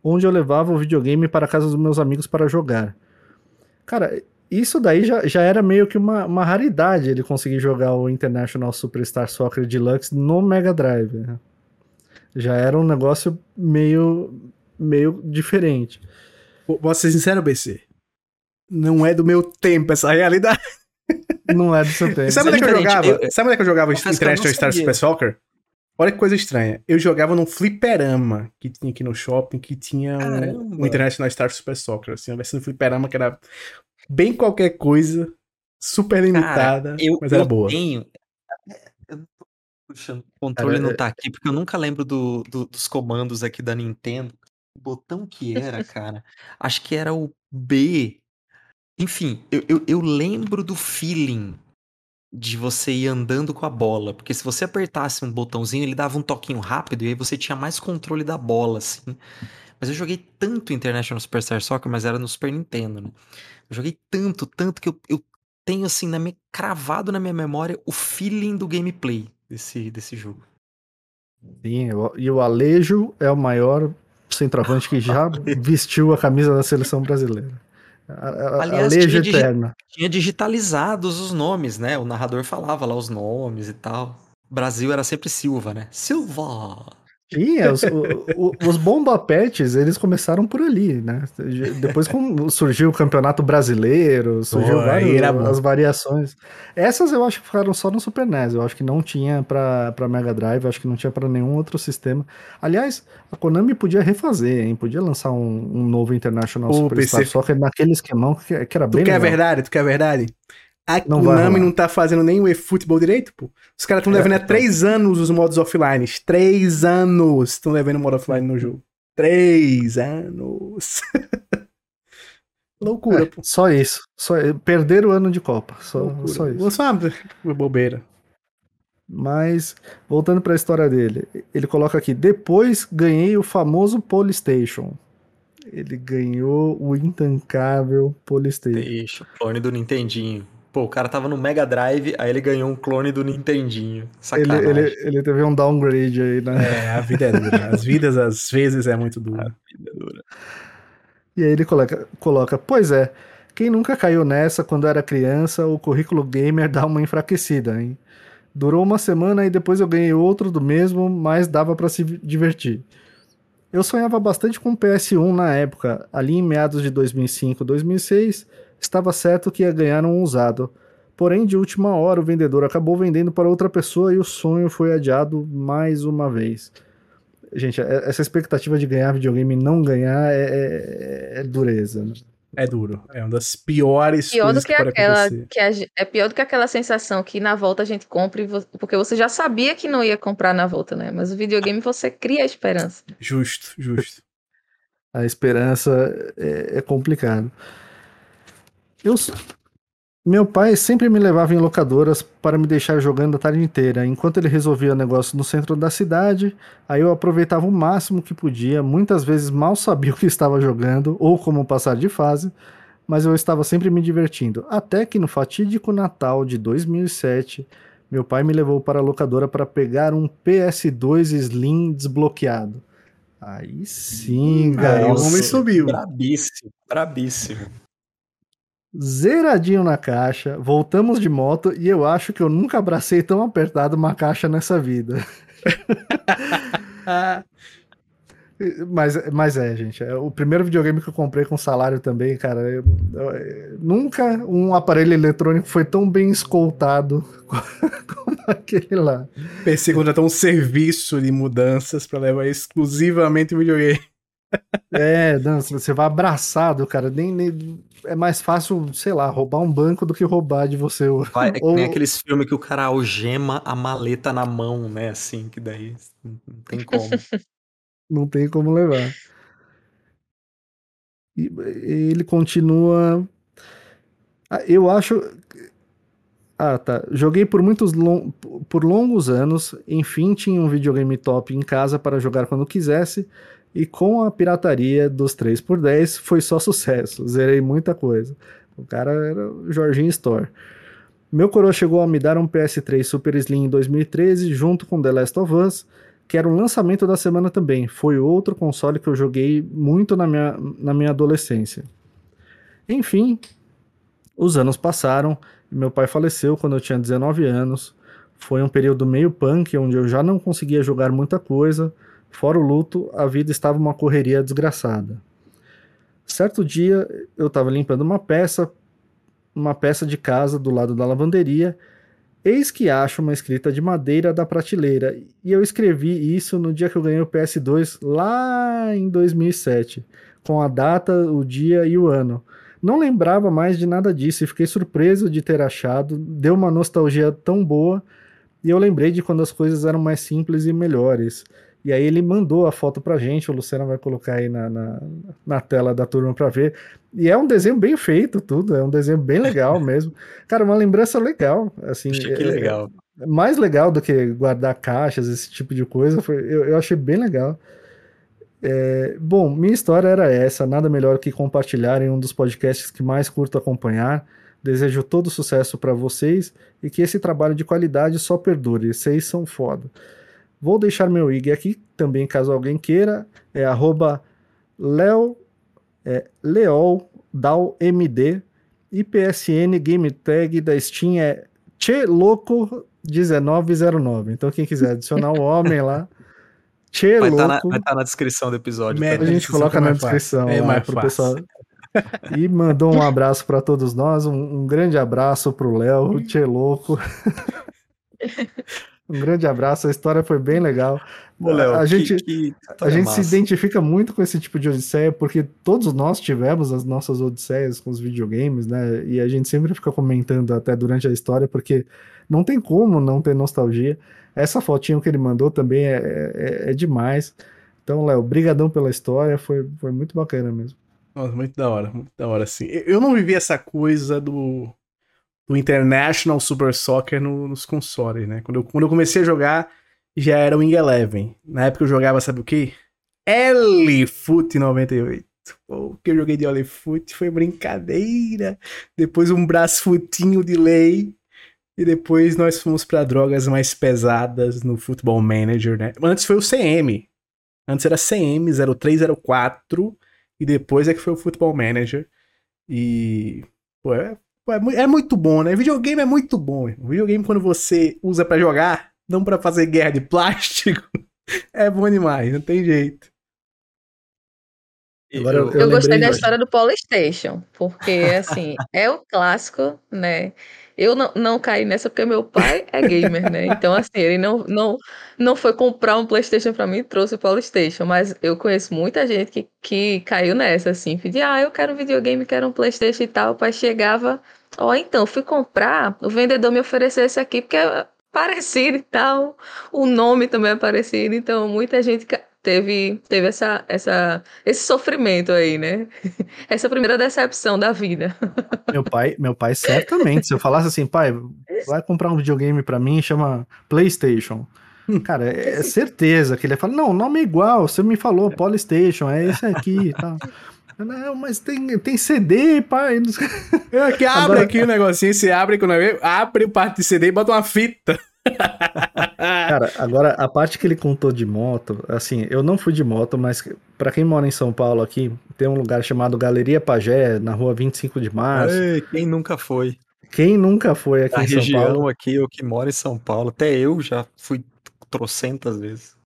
onde eu levava o videogame para a casa dos meus amigos para jogar. Cara, isso daí já, já era meio que uma, uma raridade ele conseguir jogar o International Superstar Soccer Deluxe no Mega Drive. né? Já era um negócio meio, meio diferente. Vou ser sincero, BC. Não é do meu tempo essa realidade. Não é do seu tempo. Sabe onde é que eu diferente. jogava? Eu- Sabe onde é que eu jogava International Star. Super Soccer? Olha que coisa estranha. Eu jogava num fliperama que tinha aqui no shopping, que tinha um, um International Star Super Soccer, assim, uma versão do fliperama que era bem qualquer coisa, super limitada, eu, mas era eu boa. tenho. Eu tô puxando. O controle Cara, não é- tá aqui, porque eu nunca lembro do, do- dos comandos aqui da Nintendo. O botão que era, cara. Acho que era o B. Enfim, eu, eu, eu lembro do feeling de você ir andando com a bola. Porque se você apertasse um botãozinho, ele dava um toquinho rápido e aí você tinha mais controle da bola, assim. Mas eu joguei tanto International Superstar Soccer, mas era no Super Nintendo, né? Eu joguei tanto, tanto que eu, eu tenho assim, na minha, cravado na minha memória o feeling do gameplay desse, desse jogo. Sim, e o Alejo é o maior centroavante que já vestiu a camisa da seleção brasileira. A, a, Aliás, a leja tinha digi-. Tinha digitalizados os nomes, né? O narrador falava lá os nomes e tal. Brasil era sempre Silva, né? Silva! Tinha, os, o- o- os bomba pets, eles começaram por ali, né? Depois surgiu o Campeonato Brasileiro, surgiu várias as variações. Essas eu acho que ficaram só no Super NES, eu acho que não tinha pra, pra Mega Drive, eu acho que não tinha pra nenhum outro sistema. Aliás, a Konami podia refazer, hein? Podia lançar um, um novo International O Superstar PC Soccer naquele esquemão que, que era Tu bem quer legal. verdade? Tu quer verdade? A Não Konami não tá fazendo nem o eFootball direito, pô. Os caras estão É, devendo há tá. três anos os modos offline. Três anos estão devendo o modo offline no jogo. Três anos. Loucura, É, pô. só isso. Só, perder o ano de Copa. Só, Loucura. só isso. Só uma bobeira. Mas, voltando para a história dele, ele coloca aqui: depois ganhei o famoso Polystation. Ele ganhou o intancável Polystation. Deixa, clone do Nintendinho. Pô, o cara tava no Mega Drive, aí ele ganhou um clone do Nintendinho. Ele, Sacanagem. ele, ele teve um downgrade aí, né? É, a vida é dura. As vidas, às vezes, é muito dura. Vida dura. E aí ele coloca, coloca: Pois é, quem nunca caiu nessa quando era criança, o currículo gamer dá uma enfraquecida, hein? Durou uma semana e depois eu ganhei outro do mesmo, mas dava para se divertir. Eu sonhava bastante com o PS1 na época, ali em meados de 2005, 2006, estava certo que ia ganhar um usado. Porém, de última hora, o vendedor acabou vendendo para outra pessoa e o sonho foi adiado mais uma vez. Gente, é- essa expectativa de ganhar videogame e não ganhar é, é- é dureza. né? É duro. É uma das piores Pior do coisas que que, pode aquela. Que a é pior do que aquela sensação que na volta a gente compra, e vo- porque você já sabia que não ia comprar na volta, né? Mas o videogame você cria a esperança. Justo, justo. A esperança é, é complicado. Eu, meu pai sempre me levava em locadoras para me deixar jogando a tarde inteira, enquanto ele resolvia negócio no centro da cidade. Aí eu aproveitava o máximo que podia, muitas vezes mal sabia o que estava jogando ou como passar de fase, mas eu estava sempre me divertindo. Até que no fatídico Natal de 2007, meu pai me levou para a locadora para pegar um PS2 Slim desbloqueado. Aí sim, Aí o homem subiu. Brabíssimo, brabíssimo. Zeradinho na caixa, voltamos de moto e eu acho que eu nunca abracei tão apertado uma caixa nessa vida. Mas, mas é, gente, é o primeiro videogame que eu comprei com salário também, cara. eu- eu- nunca um aparelho eletrônico foi tão bem escoltado como aquele lá. PC contratou um serviço de mudanças pra levar exclusivamente o videogame. É, não, você vai abraçado, cara, nem, nem- é mais fácil, sei lá, roubar um banco do que roubar de você. Vai, é Ou- nem aqueles filmes que o cara algema a maleta na mão, né? Assim, que daí não tem como. Não tem como levar. E ele continua. Ah, Eu acho. Ah, tá. Joguei por muitos lon... por longos anos. Enfim, tinha um videogame top em casa para jogar quando quisesse. E com a pirataria dos 3x10 foi só sucesso. Zerei muita coisa. O cara era o Jorginho Store. Meu coroa chegou a me dar um PS3 Super Slim em 2013, junto com The Last of Us, que era um lançamento da semana também. Foi outro console que eu joguei muito na minha, na minha adolescência. Enfim, os anos passaram meu pai faleceu quando eu tinha 19 anos. Foi um período meio punk, onde eu já não conseguia jogar muita coisa. Fora o luto, a vida estava uma correria desgraçada. Certo dia, eu estava limpando uma peça, uma peça de casa do lado da lavanderia, Eis que acho uma escrita de madeira da prateleira, e eu escrevi isso no dia que eu ganhei o PS2, lá em 2007, com a data, o dia e o ano. Não lembrava mais de nada disso e fiquei surpreso de ter achado, deu uma nostalgia tão boa, e eu lembrei de quando as coisas eram mais simples e melhores. E aí ele mandou a foto pra gente, o Luciano vai colocar aí na, na, na tela da turma pra ver. E é um desenho bem feito, tudo, é um desenho bem legal mesmo. Cara, uma lembrança legal, assim. Que é- legal. é mais legal do que guardar caixas, esse tipo de coisa. Foi, eu, eu achei bem legal. É, bom, minha história era essa. Nada melhor que compartilhar em um dos podcasts que mais curto acompanhar. Desejo todo sucesso para vocês e que esse trabalho de qualidade só perdure. Vocês são foda. Vou deixar meu IG aqui também, caso alguém queira. É arroba Leo, é, MD, IPSN Game Tag da Steam é Cheloco1909. Então, quem quiser adicionar o homem lá, Che vai estar tá tá na descrição do episódio. a gente coloca na descrição é mais pro fácil. pessoal. E mandou um abraço para todos nós, um, um, grande abraço pro Léo, Tchê Louco. um grande abraço, a história foi bem legal. Ô, Léo, a gente, que, a gente se identifica muito com esse tipo de odisseia, porque todos nós tivemos as nossas odisseias com os videogames, né? E a gente sempre fica comentando até durante a história, porque não tem como não ter nostalgia. Essa fotinho que ele mandou também é, é, é demais. Então, Léo, brigadão pela história, foi, foi muito bacana mesmo. Nossa, muito da hora, muito da hora, assim. Eu não vivi essa coisa do, do International Super Soccer no, nos consoles, né? Quando eu, quando eu comecei a jogar, já era o Wing Eleven. Na época eu jogava, sabe o quê? L-Foot 98. o que eu joguei de L-Foot foi brincadeira. Depois um futinho de lei. E depois nós fomos para drogas mais pesadas no Football Manager, né? Antes foi o CM. Antes era CM 0304. E depois é que foi o Football Manager. E. Pô, é, é, é muito bom, né? Videogame é muito bom. Videogame, quando você usa para jogar, não para fazer guerra de plástico. É bom demais, não tem jeito. Agora, eu, eu, eu gostei da história do Polystation, porque assim, é o clássico, né? Eu não, não caí nessa porque meu pai é gamer, né? Então, assim, ele não, não, não foi comprar um PlayStation para mim e trouxe o PlayStation. Mas eu conheço muita gente que, que caiu nessa, assim, pedia, ah, eu quero um videogame, quero um PlayStation e tal. O pai chegava, ó, oh, então, fui comprar, o vendedor me ofereceu esse aqui porque é parecido e tal. O nome também é parecido, então muita gente teve, teve essa, essa, esse sofrimento aí, né? Essa primeira decepção da vida. Meu pai, meu pai certamente, se eu falasse assim, pai, vai comprar um videogame para mim, chama PlayStation. Hum. Cara, é, é certeza que ele ia falar, não, o nome é igual, você me falou, PlayStation, é esse aqui e tal. Não, mas tem, tem CD, pai. É que abre Agora... aqui o negocinho, você abre, abre o parte de CD e bota uma fita. Cara, agora a parte que ele contou de moto, assim, eu não fui de moto, mas para quem mora em São Paulo aqui, tem um lugar chamado Galeria Pagé, na rua 25 de março. Ei, quem nunca foi? Quem nunca foi aqui a em São Paulo? aqui, eu que moro em São Paulo, até eu já fui trocentas vezes.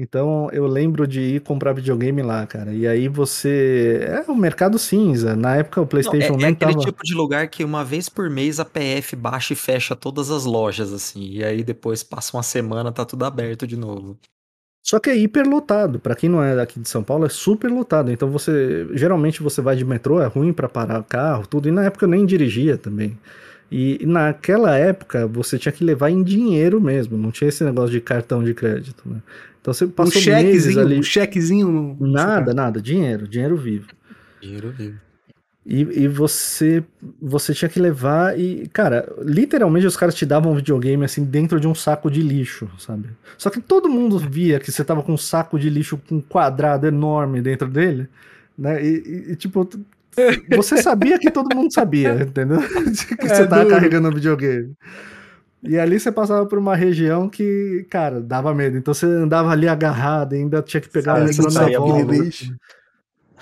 Então eu lembro de ir comprar videogame lá, cara. E aí você. É o mercado cinza. Na época o PlayStation não, é, é aquele tava... tipo de lugar que uma vez por mês a PF baixa e fecha todas as lojas, assim. E aí depois passa uma semana, tá tudo aberto de novo. Só que é hiper lotado. Para quem não é daqui de São Paulo, é super lotado. Então você. Geralmente você vai de metrô, é ruim para parar carro, tudo. E na época eu nem dirigia também. E naquela época você tinha que levar em dinheiro mesmo, não tinha esse negócio de cartão de crédito, né? Então você passou um chequezinho, ali. Um chequezinho. No... Nada, nada, dinheiro, dinheiro vivo. Dinheiro vivo. E, e você você tinha que levar e, cara, literalmente os caras te davam um videogame assim dentro de um saco de lixo, sabe? Só que todo mundo via que você tava com um saco de lixo com um quadrado enorme dentro dele, né? E, e, e tipo, você sabia que todo mundo sabia, entendeu? que é você tava carregando um videogame. E ali você passava por uma região que, cara, dava medo. Então você andava ali agarrado, ainda tinha que pegar Sabe, a na volta. Lixo.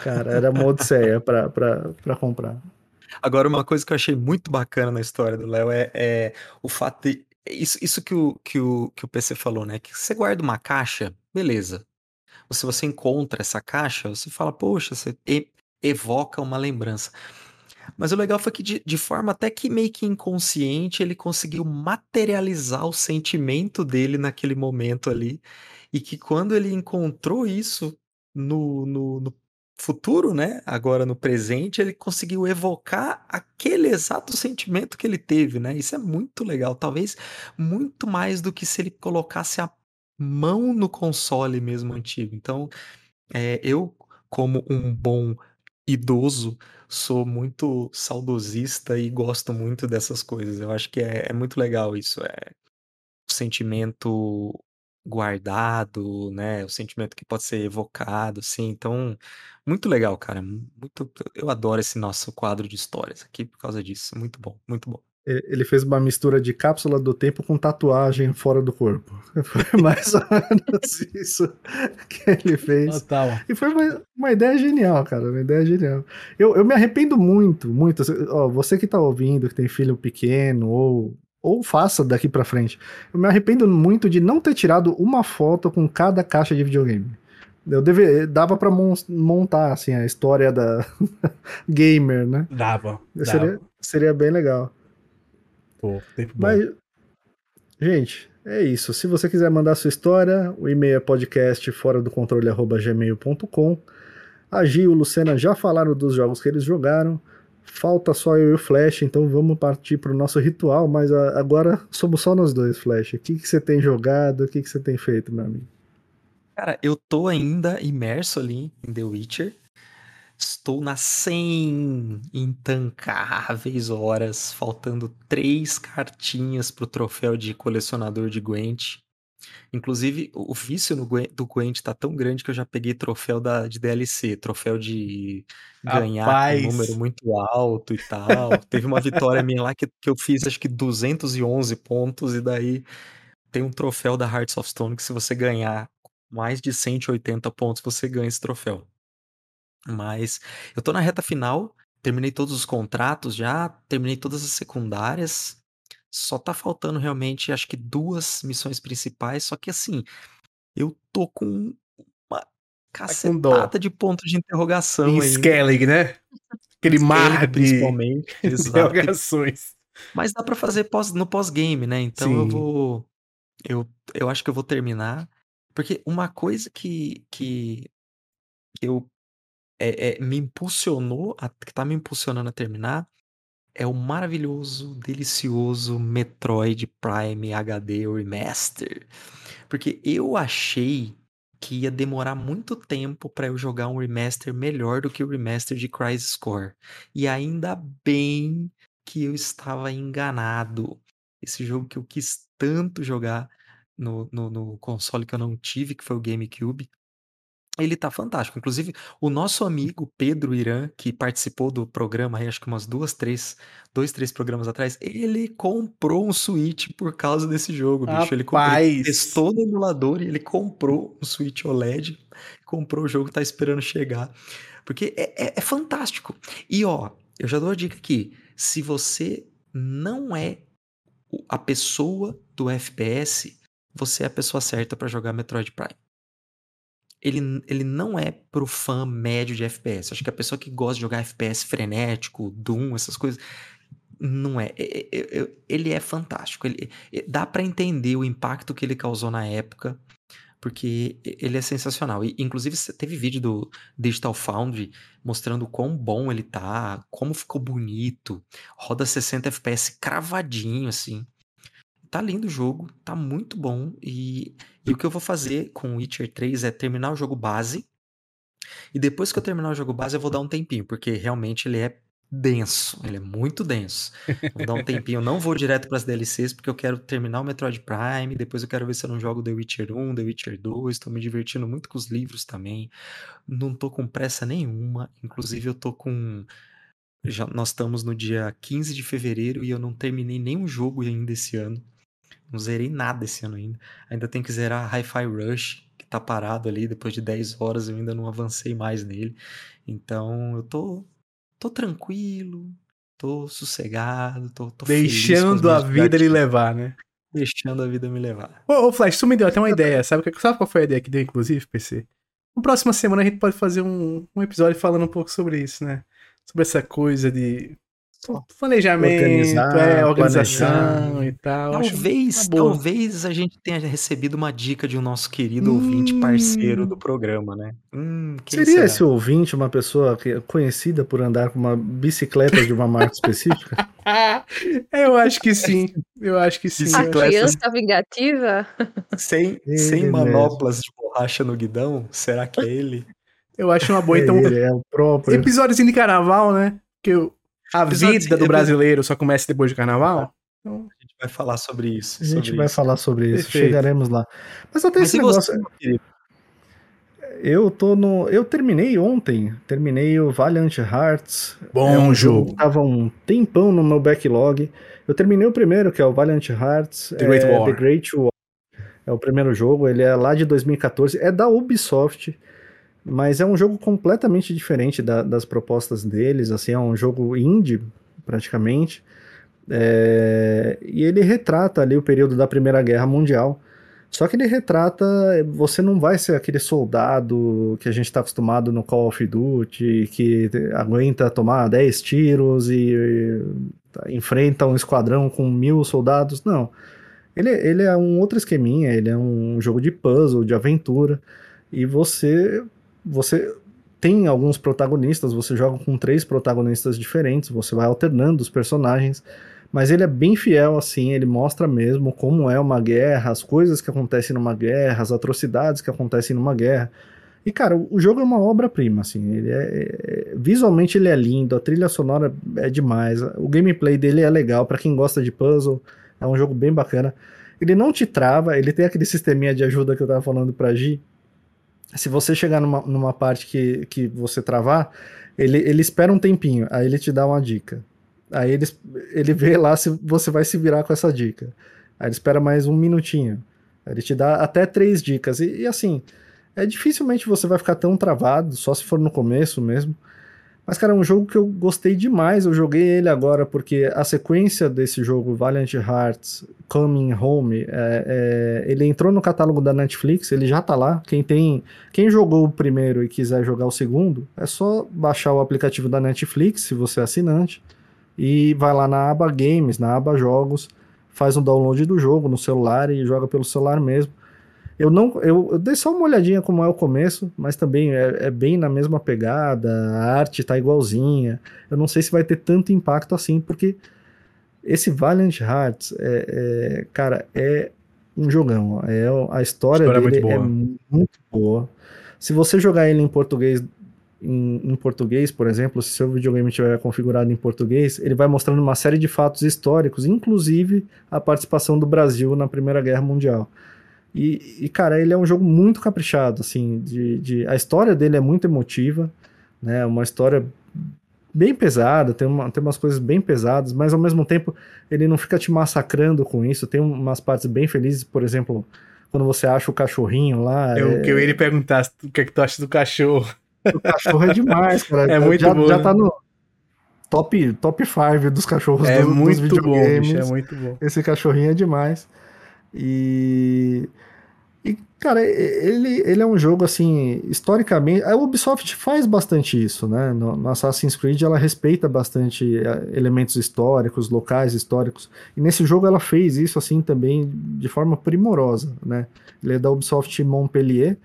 Cara, era uma odisseia pra, pra, pra comprar. Agora, uma coisa que eu achei muito bacana na história do Léo é, é, o fato de. Isso, isso que, o, que, o, que o PC falou, né? Que você guarda uma caixa, beleza. Se você encontra essa caixa, você fala, poxa, você evoca uma lembrança. Mas o legal foi que, de, de, forma até que meio que inconsciente, ele conseguiu materializar o sentimento dele naquele momento ali. E que quando ele encontrou isso no, no, no futuro, né? Agora no presente, ele conseguiu evocar aquele exato sentimento que ele teve, né? Isso é muito legal. Talvez muito mais do que se ele colocasse a mão no console mesmo antigo. Então, é, eu, como um bom idoso, sou muito saudosista e gosto muito dessas coisas. Eu acho que é, é muito legal isso. É o sentimento guardado, né? O sentimento que pode ser evocado, assim. Então, muito legal, cara. Muito, eu adoro esse nosso quadro de histórias aqui por causa disso. Muito bom, muito bom. Ele fez uma mistura de cápsula do tempo com tatuagem fora do corpo. Foi mais ou menos isso que ele fez. Total. E foi uma, uma ideia genial, cara. Uma ideia genial. Eu, eu me arrependo muito, muito. Ó, você que tá ouvindo, que tem filho pequeno, ou, ou faça daqui pra frente. Eu me arrependo muito de não ter tirado uma foto com cada caixa de videogame. Eu deve, dava pra mon- montar, assim, a história da gamer, né? Dava. dava. Seria, seria bem legal. Pô, tempo bom. Mas, gente, é isso. Se você quiser mandar sua história, o e-mail é podcast fora do controle gmail.com. A Gil e o Lucena já falaram dos jogos que eles jogaram. Falta só eu e o Flash, então vamos partir para o nosso ritual. Mas a- agora somos só nós dois, Flash. O que, que você tem jogado? O que, que você tem feito, meu amigo? Cara, eu tô ainda imerso ali em The Witcher. Estou nas 100 intancáveis horas, faltando três cartinhas pro troféu de colecionador de Gwent. Inclusive, o o vício no Gwen- do Gwent tá tão grande que eu já peguei troféu da, de DLC, troféu de ganhar Rapaz. um número muito alto e tal. Teve uma vitória minha lá que, que eu fiz acho que 211 pontos, e daí tem um troféu da Hearts of Stone que se você ganhar mais de 180 pontos, você ganha esse troféu. Mas eu tô na reta final, terminei todos os contratos já, terminei todas as secundárias. Só tá faltando realmente, acho que duas missões principais, só que assim, eu tô com uma Tá cacetada de pontos de interrogação Em ainda. Skellig, né? Aquele mar Skellig, de principalmente. Interrogações. Mas dá pra fazer pós, no pós-game, né? Então eu Sim. vou. Eu, eu acho que eu vou terminar. Porque uma coisa que, que eu é, é, me impulsionou, a, que tá me impulsionando a terminar, é o maravilhoso, delicioso Metroid Prime HD Remaster. Porque eu achei que ia demorar muito tempo pra eu jogar um remaster melhor do que o remaster de Crisis Core. E ainda bem que eu estava enganado. Esse jogo que eu quis tanto jogar no, no, no console que eu não tive, que foi o GameCube. Ele tá fantástico. Inclusive, o nosso amigo Pedro Irã, que participou do programa aí, acho que umas duas, três, dois, três programas atrás, ele comprou um Switch por causa desse jogo, bicho. Ele, comprou, ele testou no emulador e ele comprou um Switch OLED, comprou o jogo, tá esperando chegar. Porque é, é- é fantástico. E ó, eu já dou a dica aqui. Se você não é a pessoa do FPS, você é a pessoa certa pra jogar Metroid Prime. Ele, ele não é pro fã médio de FPS. Acho que a pessoa que gosta de jogar FPS frenético, Doom, essas coisas, não é. Ele é fantástico. Ele, dá pra entender o impacto que ele causou na época, porque ele é sensacional. E, inclusive, teve vídeo do Digital Foundry mostrando quão bom ele tá, como ficou bonito, roda 60 FPS cravadinho, assim. Tá lindo o jogo, tá muito bom. E, e o que eu vou fazer com o Witcher 3 é terminar o jogo base. E depois que eu terminar o jogo base, eu vou dar um tempinho, porque realmente ele é denso. Ele é muito denso. Vou dar um tempinho. Eu não vou direto pras DLCs, porque eu quero terminar o Metroid Prime. Depois eu quero ver se eu não jogo The Witcher 1, The Witcher 2. Tô me divertindo muito com os livros também. Não tô com pressa nenhuma. Inclusive, eu tô com. Já, nós estamos no dia 15 de fevereiro e eu não terminei nenhum jogo ainda esse ano. Não zerei nada esse ano ainda. Ainda tenho que zerar Hi-Fi Rush, que tá parado ali depois de 10 horas, eu ainda não avancei mais nele. Então eu tô, tô tranquilo, tô sossegado, tô, tô Deixando a vida jogatinhas, levar, né? Deixando a vida me levar. Ô, ô, Flash, tu me deu até uma ideia. Sabe, o que- sabe qual foi a ideia que deu, inclusive, PC? Na próxima semana a gente pode fazer um, um episódio falando um pouco sobre isso, né? Sobre essa coisa de planejamento, Organizar, é, organização planejar. e tal. Talvez, talvez a gente tenha recebido uma dica de um nosso querido ouvinte parceiro do programa, né? Hum, quem Seria será? esse ouvinte uma pessoa que conhecida por andar com uma bicicleta de uma marca específica? Eu acho que sim. Eu acho que sim. A Bicicleta. criança vingativa? Sem, Ele sem mesmo. manoplas de borracha no guidão? Será que é ele? Eu acho uma boa. É Então, ele, é o próprio. episódios de carnaval, né? Que a vida do brasileiro só começa depois do carnaval. A gente vai falar sobre isso. A gente vai isso. falar sobre isso, Perfeito. chegaremos lá. Mas até Mas esse negócio. você, meu querido? eu tô no. Eu terminei ontem. Terminei o Valiant Hearts. Bom é um jogo. Tava um tempão no meu backlog. Eu terminei o primeiro, que é o Valiant Hearts. The Great é, War. The Great War. É o primeiro jogo, ele é lá de 2014. É da Ubisoft. Mas é um jogo completamente diferente da- das propostas deles. Assim, é um jogo indie, praticamente. É, e ele retrata ali o período da Primeira Guerra Mundial. Só que ele retrata, você não vai ser aquele soldado que a gente está acostumado no Call of Duty, que aguenta tomar 10 tiros e, e enfrenta um esquadrão com mil soldados. Não. Ele, ele é um outro esqueminha, ele é um jogo de puzzle, de aventura. E você, você tem alguns protagonistas, você joga com três protagonistas diferentes, você vai alternando os personagens. Mas ele é bem fiel, assim, ele mostra mesmo como é uma guerra, as coisas que acontecem numa guerra, as atrocidades que acontecem numa guerra. E, cara, o jogo é uma obra-prima, assim, ele é, é- visualmente ele é lindo, a trilha sonora é demais, o gameplay dele é legal, pra quem gosta de puzzle, é um jogo bem bacana. Ele não te trava, ele tem aquele sisteminha de ajuda que eu tava falando pra Gi. Se você chegar numa, numa parte que, que você travar, ele, ele espera um tempinho, aí ele te dá uma dica. Aí ele, ele vê lá se você vai se virar com essa dica. Aí ele espera mais um minutinho. Aí ele te dá até três dicas. E, e assim, é dificilmente você vai ficar tão travado, só se for no começo mesmo. Mas, cara, é um jogo que eu gostei demais. Eu joguei ele agora porque a sequência desse jogo, Valiant Hearts Coming Home, é, é, ele entrou no catálogo da Netflix, ele já tá lá. Quem tem, quem jogou o primeiro e quiser jogar o segundo, é só baixar o aplicativo da Netflix, se você é assinante, e vai lá na aba Games, na aba Jogos, faz um download do jogo no celular e joga pelo celular mesmo. Eu não, eu, eu dei só uma olhadinha como é o começo, mas também é, é bem na mesma pegada, a arte tá igualzinha. Eu não sei se vai ter tanto impacto assim, porque esse Valiant Hearts, é, é, cara, é um jogão. É, a história, História dele muito é muito boa. Se você jogar ele em português, em, em português, por exemplo, se seu videogame estiver configurado em português, ele vai mostrando uma série de fatos históricos, inclusive a participação do Brasil na Primeira Guerra Mundial. E, e, cara, ele é um jogo muito caprichado, assim, de, de- a história dele é muito emotiva, né, uma história bem pesada, tem, uma, tem umas coisas bem pesadas, mas ao mesmo tempo ele não fica te massacrando com isso, tem umas partes bem felizes, por exemplo, quando você acha o cachorrinho lá, Eu, é- que eu ia lhe perguntar o que é que tu acha do cachorro. o cachorro é demais, cara, É muito já, bom, já né? tá no top, top 5 dos cachorros É do- dos muito bom, videogames. bicho, é muito bom. Esse cachorrinho é demais. E. Cara, ele, ele é um jogo assim, historicamente. A Ubisoft faz bastante isso, né? No, no Assassin's Creed ela respeita bastante eh, elementos históricos, locais históricos. E nesse jogo ela fez isso assim também de forma primorosa, né? Ele é da Ubisoft Montpellier.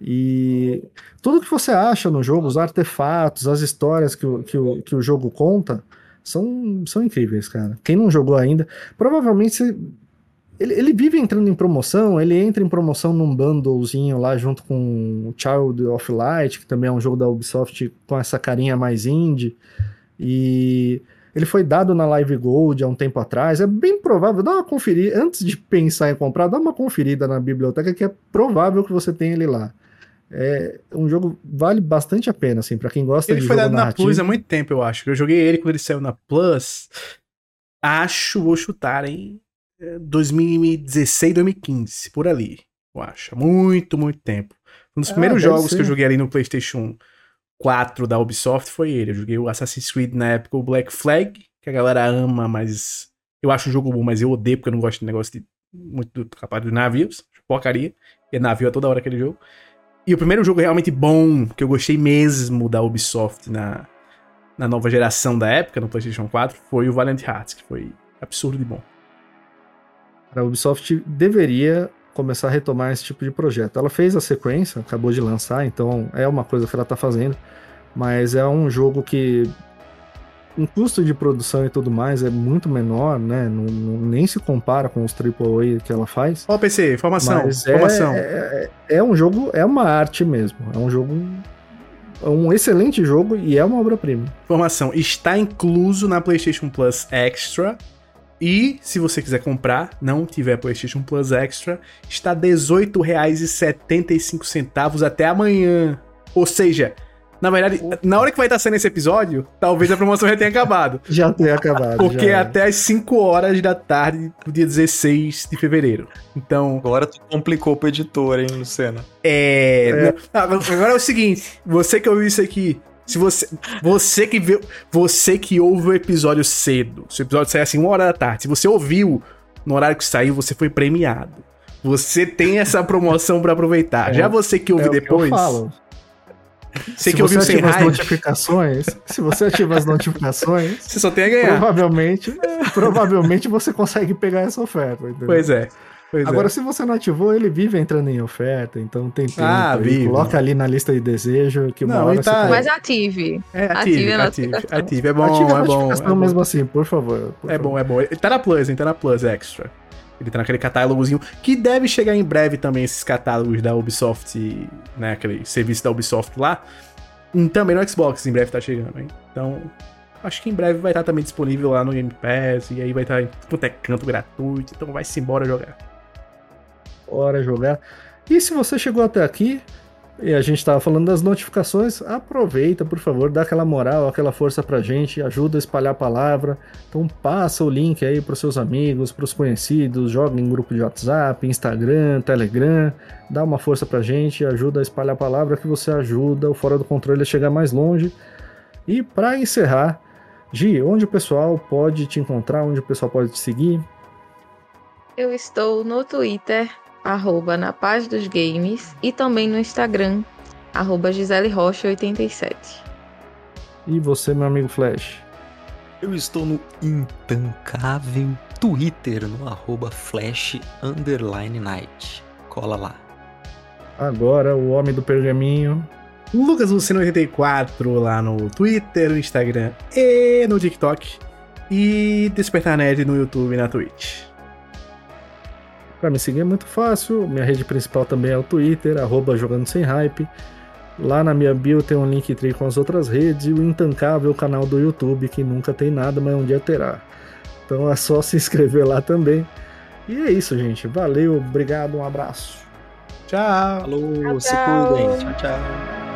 E tudo que você acha no jogo, os artefatos, as histórias que o, que o, que o jogo conta, são, são incríveis, cara. Quem não jogou ainda, provavelmente ele, ele vive entrando em promoção, ele entra em promoção num bundlezinho lá junto com Child of Light, que também é um jogo da Ubisoft com essa carinha mais indie. E ele foi dado na Live Gold há um tempo atrás. É bem provável, dá uma conferida, antes de pensar em comprar, dá uma conferida na biblioteca que é provável que você tenha ele lá. É um jogo vale bastante a pena, assim, para quem gosta Ele de foi jogo dado na narrativo. Plus há muito tempo, eu acho. Eu joguei ele quando ele saiu na Plus. Acho, vou chutar eh, 2016, 2015, por ali. Eu acho. Muito, muito tempo. Um dos Ah, primeiros jogos ser. que eu joguei ali no PlayStation 4 da Ubisoft foi ele. Eu joguei o Assassin's Creed na época, o Black Flag, que a galera ama, mas eu acho o jogo bom, mas eu odeio porque eu não gosto de negócio de muito do capaz de navios. Porcaria. E é navio a toda hora aquele jogo. E o primeiro jogo realmente bom, que eu gostei mesmo da Ubisoft na, na nova geração da época, no PlayStation 4, foi o Valiant Hearts, que foi absurdo de bom. A Ubisoft deveria começar a retomar esse tipo de projeto. Ela fez a sequência, acabou de lançar, então é uma coisa que ela tá fazendo, mas é um jogo que o custo de produção e tudo mais é muito menor, né? Não, não- nem se compara com os AAA que ela faz. Ó, PC, formação, Mas é, formação. é, é um jogo, é uma arte mesmo. É um jogo. É um excelente jogo e é uma obra-prima. Formação. Está incluso na PlayStation Plus Extra E se você quiser comprar, não tiver PlayStation Plus Extra, está R$ 18,75 até amanhã. Ou seja, na verdade, na hora que vai estar sendo esse episódio, talvez a promoção já tenha acabado. Já tenha acabado. Porque já. é até as 5 horas da tarde do dia 16 de fevereiro. Então. Agora tu complicou pro editor, hein, Lucena? É. é. Não, agora é o seguinte: você que ouviu isso aqui, se você. Você que viu. Você que ouve o episódio cedo. Se o episódio sair assim, uma hora da tarde. Se você ouviu no horário que saiu, você foi premiado. Você tem essa promoção para aproveitar. É, Já você que ouve é depois. Que eu falo. Você se que ouviu você sem ativa as notificações, se você ativa as notificações, você só tem a ganhar. Provavelmente, provavelmente você consegue pegar essa oferta. Entendeu? Pois é. Pois Agora, é. se você não ativou, ele vive entrando em oferta, então tem tempo. Ah, vive. Coloca ali na lista de desejo que uma Não, hora tá- você Mas ative. É, Ative ative, ative, ative. É bom, Ativa a é bom. É bom. mesmo assim, por favor. por É favor. bom, é bom. Ele tá na Plus, hein? Tá na Plus Extra. Ele tá naquele catálogozinho que deve chegar em breve também, esses catálogos da Ubisoft, né? Aquele serviço da Ubisoft lá. E também no Xbox, em breve tá chegando, hein? Então, acho que em breve vai estar também disponível lá no Game Pass. E aí vai estar em tudo é canto gratuito. Então vai-se embora jogar. Hora jogar. E se você chegou até aqui e a gente tava falando das notificações, aproveita, por favor, dá aquela moral, aquela força pra gente, ajuda a espalhar a palavra. Então passa o link aí pros seus amigos, pros conhecidos, joga em grupo de WhatsApp, Instagram, Telegram, dá uma força pra gente, ajuda a espalhar a palavra que você ajuda o Fora do Controle a chegar mais longe. E pra encerrar, Gi, onde o pessoal pode te encontrar, onde o pessoal pode te seguir? Eu estou no Twitter, arroba na paz dos games, e também no Instagram, arroba Gisele Rocha 87. E você, meu amigo Flash? Eu estou no intancável Twitter, no arroba flash underline night. Cola lá. Agora, o homem do pergaminho. Lucas Lucino 84 lá no Twitter, no Instagram e no TikTok. E Despertar Nerd no YouTube e na Twitch. Pra me seguir é muito fácil. Minha rede principal também é o Twitter, arroba jogando sem hype. Lá na minha bio tem um link com as outras redes e o intancável canal do YouTube, que nunca tem nada, mas um dia terá. Então é só se inscrever lá também. E é isso, gente. Valeu, obrigado, um abraço. Tchau! Falou, Tchau, se tchau. cuidem. Tchau, tchau.